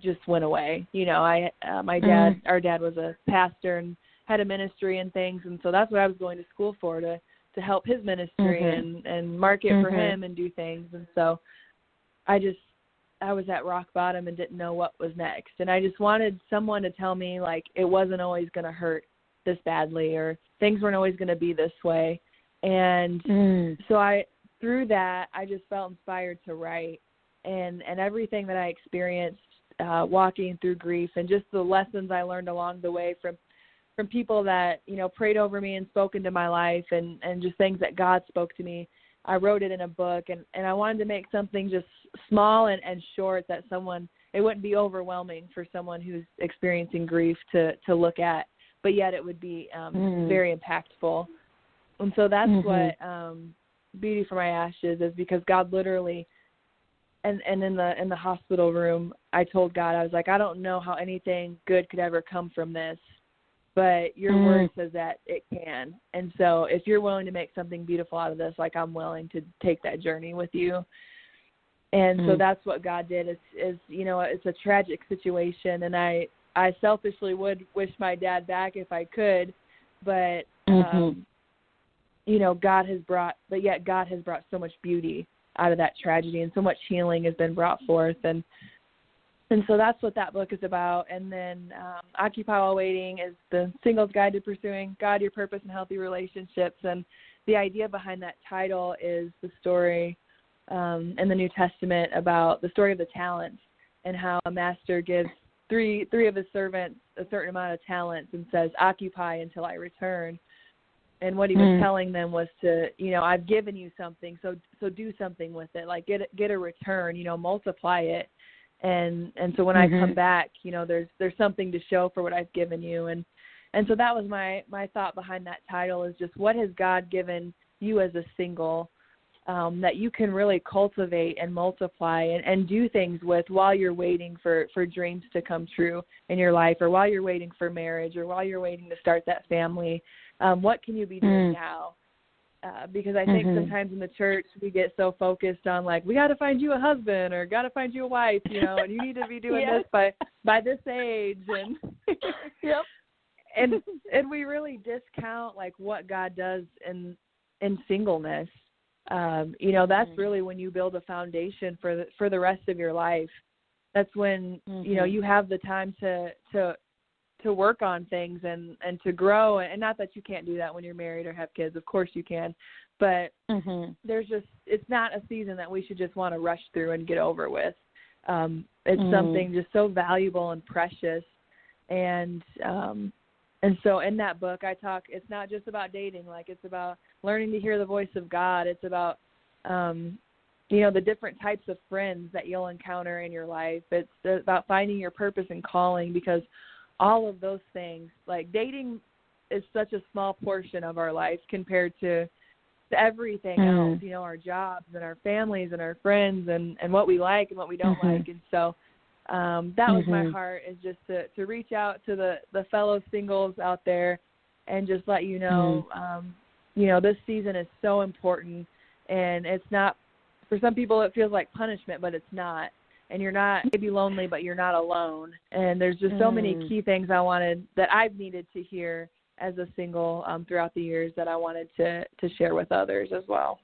just went away. You know, I uh, my dad our dad was a pastor and had a ministry and things and so that's what I was going to school for to to help his ministry Mhm. and and market for him and do things and so I just I was at rock bottom and didn't know what was next. And I just wanted someone to tell me like it wasn't always going to hurt this badly or things weren't always going to be this way. And Mm. so I through that I just felt inspired to write. And and everything that I experienced uh walking through grief and just the lessons I learned along the way from from people that you know prayed over me and spoke into my life and and just things that God spoke to me I wrote it in a book and and I wanted to make something just small and and short that someone it wouldn't be overwhelming for someone who's experiencing grief to to look at but yet it would be um Mm. very impactful and so that's Mhm. what um beauty for my ashes is because God literally and and in the in the hospital room I told God I was like I don't know how anything good could ever come from this but your Mm. word says that it can and so if you're willing to make something beautiful out of this like I'm willing to take that journey with you and so Mm. that's what God did is is you know it's a tragic situation and I I selfishly would wish my dad back if I could but Mhm. um you know God has brought but yet God has brought so much beauty out of that tragedy and so much healing has been brought forth and and so that's what that book is about. And then um occupy while waiting is the singles guide to pursuing god your purpose and healthy relationships. And the idea behind that title is the story um in the new testament about the story of the talents and how a master gives three three of his servants a certain amount of talents and says occupy until i return. And what he was Mm. telling them was to you know i've given you something so so do something with it. Like get a- get a return you know multiply it and and so when i come Mhm. back you know there's there's something to show for what i've given you and and so that was my my thought behind that title is just what has god given you as a single um, that you can really cultivate and multiply and, and do things with while you're waiting for, for dreams to come true in your life or while you're waiting for marriage or while you're waiting to start that family. Um, what can you be doing Mm. now? Uh, because I think Mhm. sometimes in the church we get so focused on like we got to find you a husband or got to find you a wife, you know, and you need to be doing this by by this age and Yep. and and we really discount like what God does in in singleness. Um, you know, that's Mhm. really when you build a foundation for the for the rest of your life. That's when you know Mhm. you have the time to to to work on things and and to grow. And not that you can't do that when you're married or have kids of course you can. But Mhm. there's just it's not a season that we should just want to rush through and get over with. Um it's Mm. something just so valuable and precious. And um and so in that book i talk it's not just about dating. Like it's about learning to hear the voice of god. It's about um you know the different types of friends that you'll encounter in your life. It's about finding your purpose and calling because all of those things like dating is such a small portion of our life compared to to everything Mm. else you know our jobs and our families and our friends and and what we like and what we don't Mhm. like and so um that was my Mhm. heart is just to to reach out to the the fellow singles out there and just let you know um you know this season is so important and it's not for some people it feels like punishment but it's not and you're not maybe lonely but you're not alone and there's just so many Mm. key things i wanted that i've needed to hear as a single um throughout the years that i wanted to to share with others as well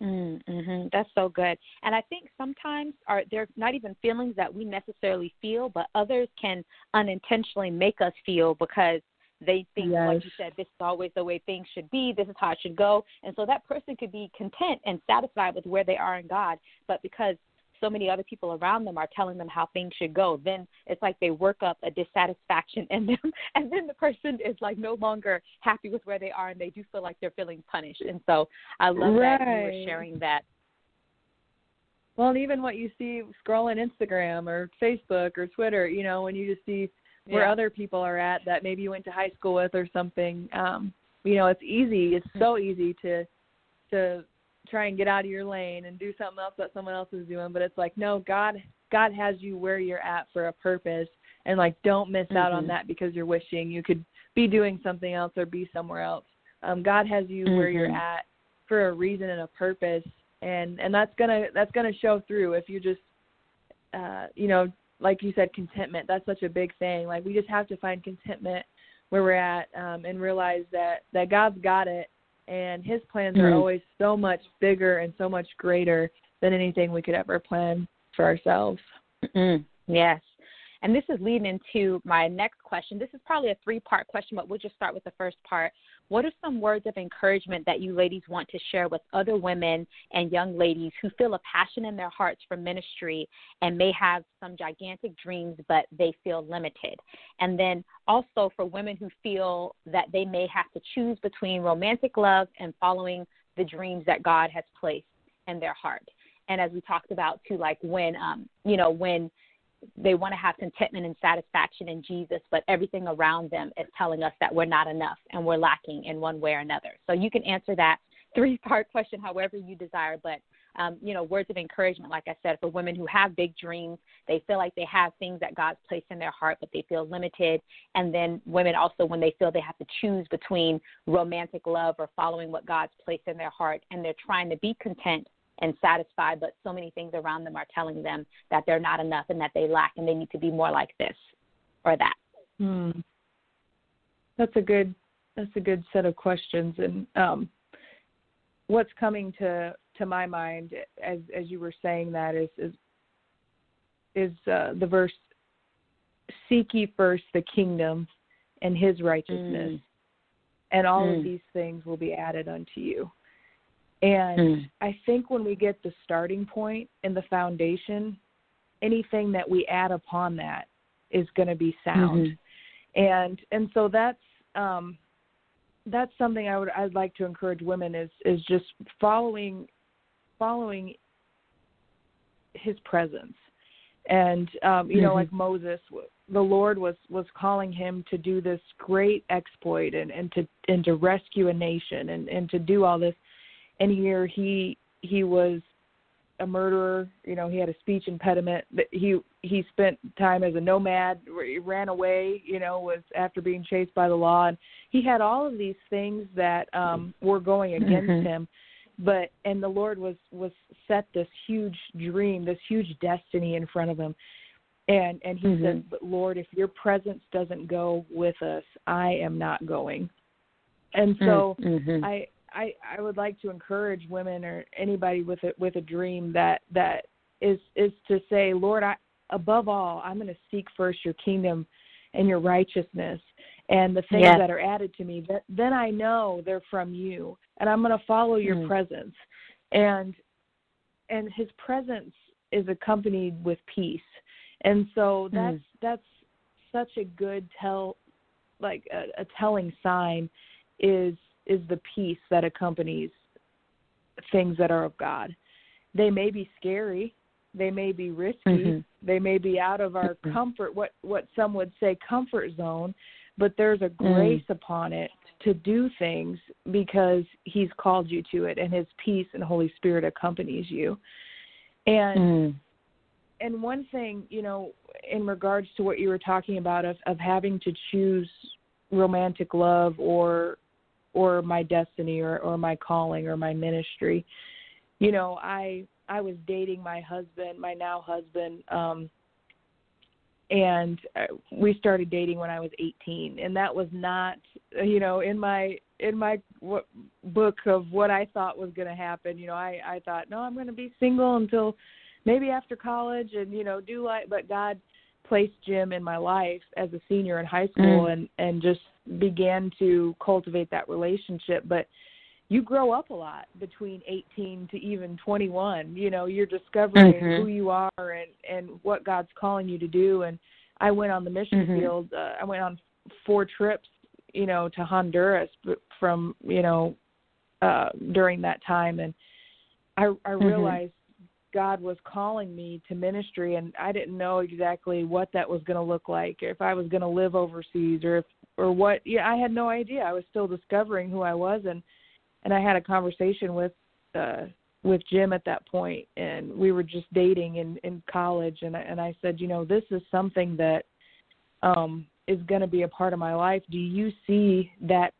Mm, mhm. That's so good. And I think sometimes are they're not even feelings that we necessarily feel, but others can unintentionally make us feel because they think, like you said, this is always the way things should be. This is how it should go. And so that person could be content and satisfied with where they are in God, but because so many other people around them are telling them how things should go, then it's like they work up a dissatisfaction in them, and then the person is like no longer happy with where they are, and they do feel like they're feeling punished. And so I love that you were sharing that. well and even what you see scrolling instagram or facebook or twitter you know when you just see where Yeah. other people are at that maybe you went to high school with or something um you know it's easy it's so easy to to try and get out of your lane and do something else that someone else is doing but it's like no god god has you where you're at for a purpose. And like don't miss out on Mhm. that because you're wishing you could be doing something else or be somewhere else. Um god has you where you're Mhm. at for a reason and a purpose. And and that's gonna that's gonna show through if you just uh you know like you said contentment. That's such a big thing. Like we just have to find contentment where we're at um and realize that that god's got it and his plans are Mhm. always so much bigger and so much greater than anything we could ever plan for ourselves mm Yes. And this is leading into my next question. This is probably a three part question, but we'll just start with the first part. What are some words of encouragement that you ladies want to share with other women and young ladies who feel a passion in their hearts for ministry and may have some gigantic dreams, but they feel limited? And then also for women who feel that they may have to choose between romantic love and following the dreams that God has placed in their heart. And as we talked about too, like when, um, you know, when they want to have contentment and satisfaction in Jesus, but everything around them is telling us that we're not enough and we're lacking in one way or another. So you can answer that three part question however you desire, but um, you know, words of encouragement, like I said, for women who have big dreams, they feel like they have things that God's placed in their heart, but they feel limited. And then women also, when they feel they have to choose between romantic love or following what God's placed in their heart, and they're trying to be content and satisfied, but so many things around them are telling them that they're not enough and that they lack and they need to be more like this or that. Hmm. That's a good that's a good set of questions and um what's coming to to my mind as as you were saying that is is is uh, the verse seek ye first the kingdom and his righteousness Mm. and all Mm. of these things will be added unto you. And Mm. I think when we get the starting point and the foundation, anything that we add upon that is going to be sound. Mhm. And and so that's um that's something I would I'd like to encourage women is is just following following his presence. And um you know Mhm. like Moses the Lord was was calling him to do this great exploit and and to and to rescue a nation and and to do all this and here he he was a murderer. You know, he had a speech impediment. He he spent time as a nomad. He ran away. You know, was after being chased by the law, and he had all of these things that um were going against Mhm. him. But and the Lord was was set this huge dream, this huge destiny in front of him. And and he Mhm. said, "But Lord, if your presence doesn't go with us, I am not going." And so Mhm. I I I would like to encourage women or anybody with a with a dream that that is is to say, Lord, I above all, I'm going to seek first your kingdom and your righteousness and the things Yes. that are added to me. That then I know they're from you, and I'm going to follow your Mm. presence. And and His presence is accompanied with peace, and so that's that's such a good tell, like a, a telling sign, is is the peace that accompanies things that are of God. They may be scary, they may be risky, Mhm. they may be out of our Mhm. comfort what what some would say comfort zone, but there's a grace upon it to do things because he's called you to it and his peace and Holy Spirit accompanies you. And Mm. and one thing, you know, in regards to what you were talking about of of having to choose romantic love or or my destiny or or my calling or my ministry, you know, I I was dating my husband, my now husband, um and uh, we started dating when I was 18 and that was not you know in my in my what, book of what I thought was going to happen you know I I thought no I'm going to be single until maybe after college and you know do like but God placed Jim in my life as a senior in high school Mm. and and just began to cultivate that relationship but you grow up a lot between 18 to even 21 you know you're discovering Mhm. who you are and and what God's calling you to do and I went on the mission Mhm. field uh, I went on four trips you know to Honduras from you know uh during that time and I I Mhm. realized God was calling me to ministry and I didn't know exactly what that was going to look like or if I was going to live overseas or if or what yeah I had no idea. I was still discovering who I was and and I had a conversation with uh with Jim at that point and we were just dating in in college and and I said you know this is something that um is going to be a part of my life. Do you see that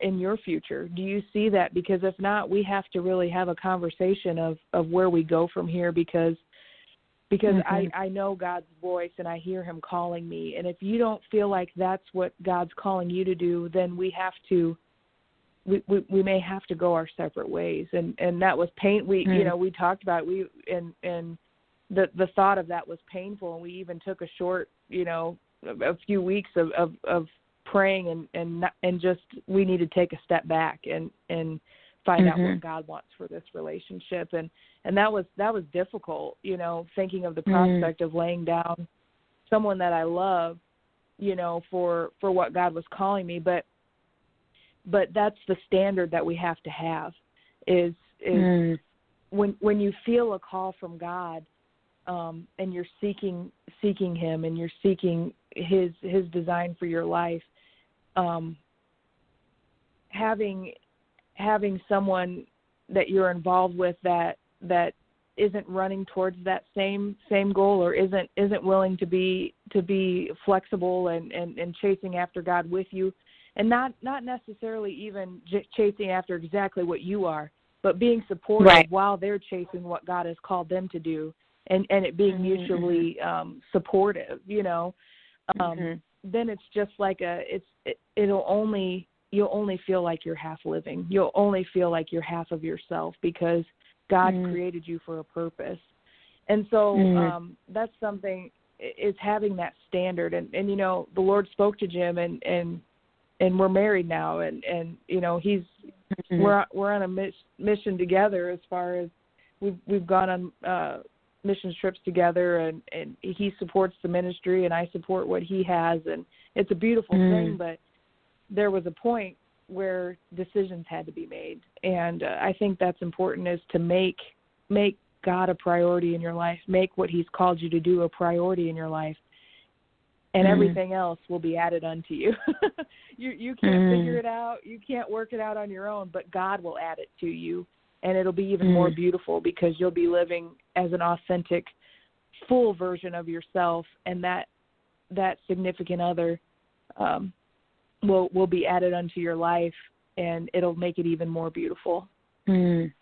in your future do you see that because if not we have to really have a conversation of of where we go from here because because Mhm. I I know God's voice and I hear him calling me and if you don't feel like that's what God's calling you to do then we have to we we, we may have to go our separate ways and and that was pain we you Mm. know we talked about it. we and and the the thought of that was painful and we even took a short you know a, a few weeks of of of praying and and and just we need to take a step back and and find out what Mhm. God wants for this relationship and and that was that was difficult you know thinking of the Mm. prospect of laying down someone that I love you know for for what God was calling me but but that's the standard that we have to have is is Mm. when when you feel a call from God um and you're seeking seeking him and you're seeking his his design for your life um having having someone that you're involved with that that isn't running towards that same same goal or isn't isn't willing to be to be flexible and and and chasing after God with you and not not necessarily even j- chasing after exactly what you are but being supportive Right. while they're chasing what God has called them to do and and it being Mhm, mutually um supportive you know um Mhm. Then it's just like a it's it, it'll only you'll only feel like you're half living you'll only feel like you're half of yourself because god Mm. created you for a purpose and so Mm. um that's something i- is having that standard and and you know the lord spoke to jim and and and we're married now and and you know he's Mhm. we're we're on a mis- mission together as far as we've we've gone on uh missions trips together and and he supports the ministry and I support what he has and it's a beautiful Mm. thing but there was a point where decisions had to be made and uh, I think that's important is to make make God a priority in your life make what he's called you to do a priority in your life and Mm. everything else will be added unto you. you you can't Mm. figure it out. You can't work it out on your own, but God will add it to you and it'll be even more Mm. beautiful because you'll be living as an authentic full version of yourself and that that significant other um will will be added unto your life and it'll make it even more beautiful. Mm.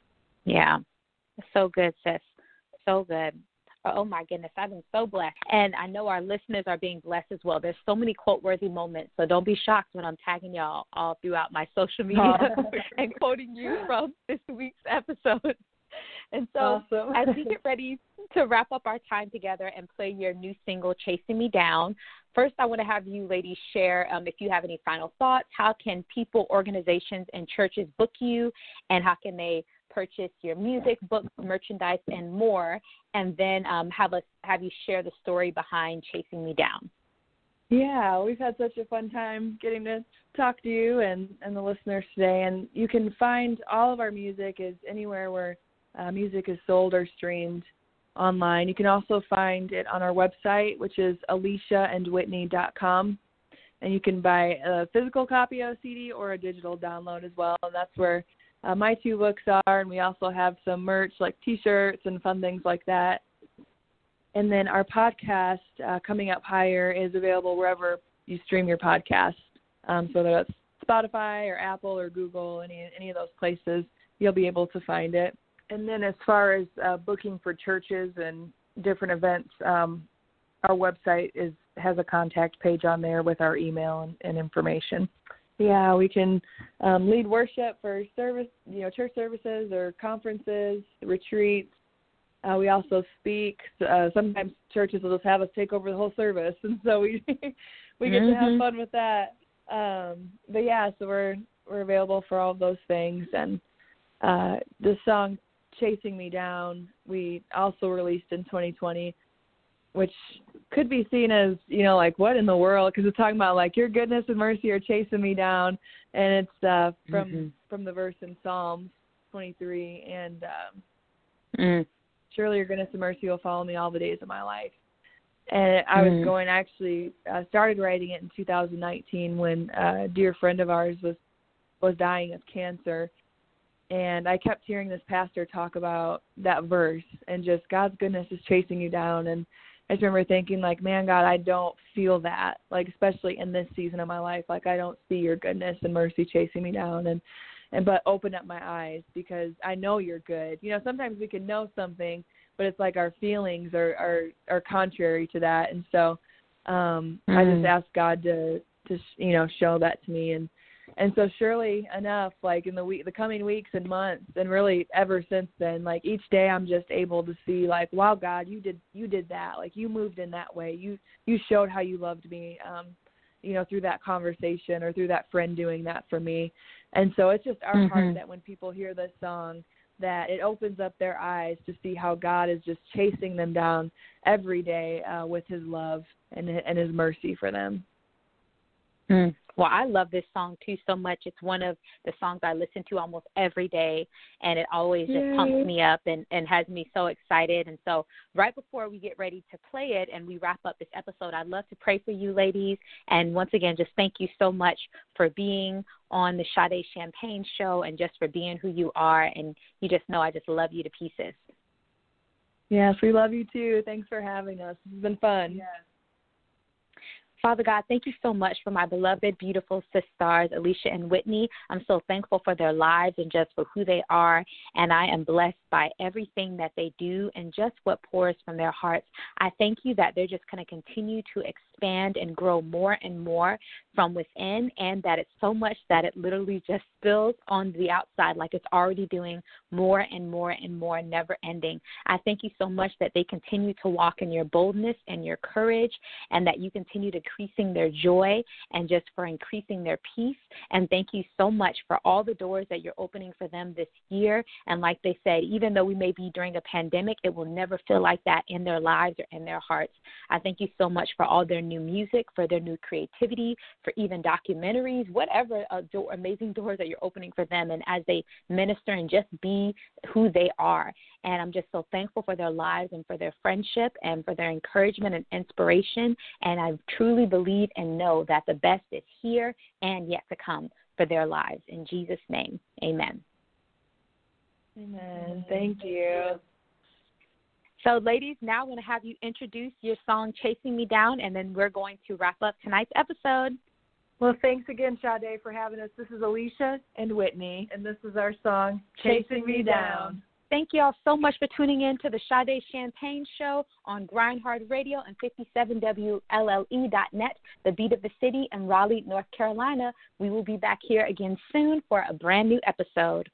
Yeah. So good, sis. So good. Oh my goodness, I've been so blessed. And I know our listeners are being blessed as well. There's so many quote worthy moments. So don't be shocked when I'm tagging y'all all throughout my social media and quoting you from this week's episode. And so awesome. as we get ready to wrap up our time together and play your new single, Chasing Me Down, first I want to have you ladies share um, if you have any final thoughts. How can people, organizations, and churches book you, and how can they purchase your music, books, merchandise, and more? And then um, have us have you share the story behind Chasing Me Down. Yeah, we've had such a fun time getting to talk to you and and the listeners today. And you can find all of our music is anywhere where uh, music is sold or streamed online. You can also find it on our website, which is aliciaandwhitney.com. And you can buy a physical copy of a CD or a digital download as well. And that's where uh, my two books are. And we also have some merch like T-shirts and fun things like that. And then our podcast, uh, Coming Up Higher, is available wherever you stream your podcast. Um, so that's Spotify or Apple or Google, any any of those places, you'll be able to find it. And then as far as uh, booking for churches and different events, um, our website is has a contact page on there with our email and, and information. Yeah, we can um, lead worship for service, you know, church services or conferences, retreats. Uh, we also speak. Uh, sometimes churches will just have us take over the whole service, and so we we get to have Mhm. fun with that. Um, but yeah, so we're we're available for all of those things. And uh, the song "Chasing Me Down" we also released in 2020, which could be seen as you know like what in the world because it's talking about like your goodness and mercy are chasing me down, and it's uh, from Mhm. from the verse in Psalms 23 and. Um, Mm. surely your goodness and mercy will follow me all the days of my life. And I was Mm. going actually uh, started writing it in 2019 when uh, a dear friend of ours was was dying of cancer, and I kept hearing this pastor talk about that verse and just God's goodness is chasing you down. And I just remember thinking like, man, God, I don't feel that like especially in this season of my life, like I don't see your goodness and mercy chasing me down and and but open up my eyes because I know you're good. You know, sometimes we can know something, but it's like our feelings are are are contrary to that, and so um I just Mm. asked God to to you know show that to me, and and so surely enough, like in the week, the coming weeks and months, and really ever since then, like each day I'm just able to see like, wow, God, you did you did that, like you moved in that way, you you showed how you loved me. um you know through that conversation or through that friend doing that for me and so it's just our Mhm. heart that when people hear this song that it opens up their eyes to see how God is just chasing them down every day uh, with his love and and his mercy for them. Mm. Well, I love this song too so much. It's one of the songs I listen to almost every day, and it always just Yay. pumps me up and, and has me so excited. And so, right before we get ready to play it and we wrap up this episode, I'd love to pray for you, ladies. And once again, just thank you so much for being on the Sade Champagne show and just for being who you are. And you just know I just love you to pieces. Yes, we love you too. Thanks for having us. It's been fun. Father God, thank you so much for my beloved, beautiful sisters, Alicia and Whitney. I'm so thankful for their lives and just for who they are. And I am blessed by everything that they do and just what pours from their hearts. I thank you that they're just going to continue to expand and grow more and more from within, and that it's so much that it literally just spills on the outside, like it's already doing more and more and more, never ending. I thank you so much that they continue to walk in your boldness and your courage, and that you continue to increasing their joy and just for increasing their peace. And thank you so much for all the doors that you're opening for them this year. And like they said, even though we may be during a pandemic, it will never feel like that in their lives or in their hearts. I thank you so much for all their new music, for their new creativity, for even documentaries, whatever uh, door, amazing doors that you're opening for them. And as they minister and just be who they are. And I'm just so thankful for their lives and for their friendship and for their encouragement and inspiration. And I truly believe and know that the best is here and yet to come for their lives. In Jesus' name, amen. Amen. Thank you. So, ladies, now I'm going to have you introduce your song Chasing Me Down, and then we're going to wrap up tonight's episode. Well, thanks again, Sade, for having us. This is Alicia and Whitney, and this is our song, Chasing, Me Down. Thank you all so much for tuning in to the Sade Champagne Show on Grindhard Radio and 57WLLE.net, the beat of the city in Raleigh, North Carolina. We will be back here again soon for a brand new episode.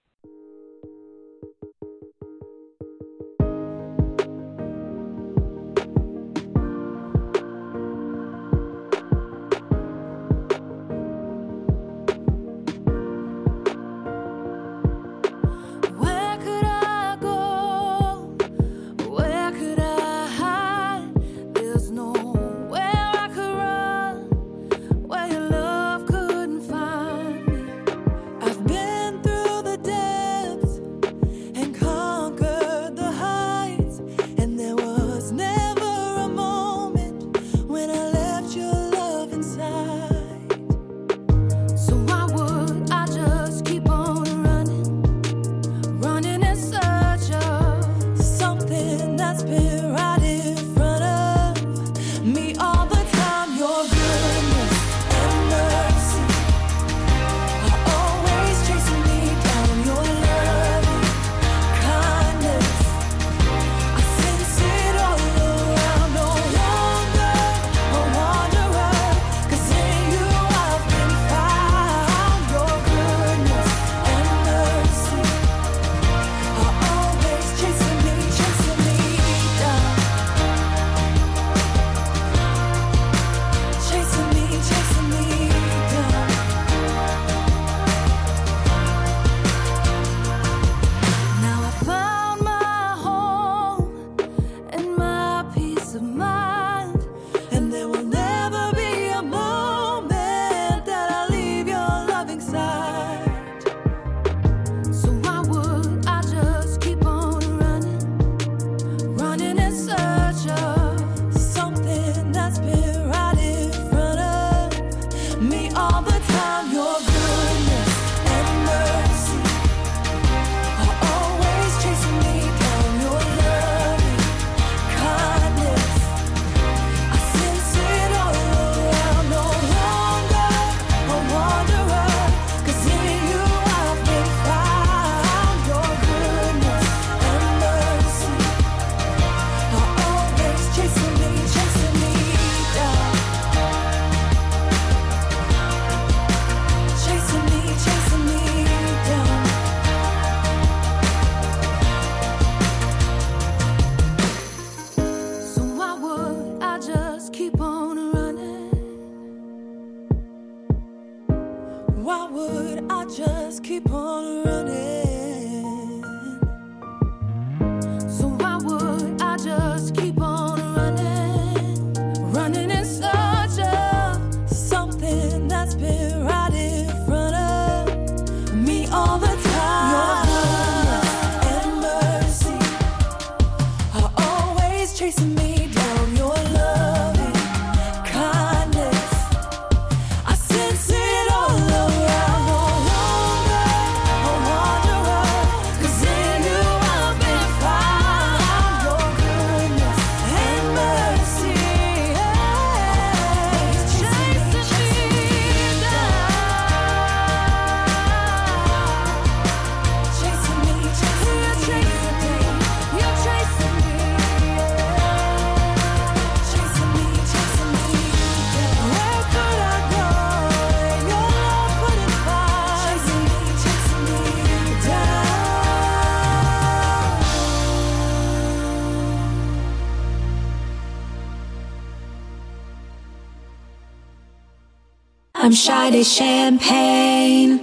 I'm Sade Champagne.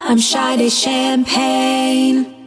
I'm Sade Champagne.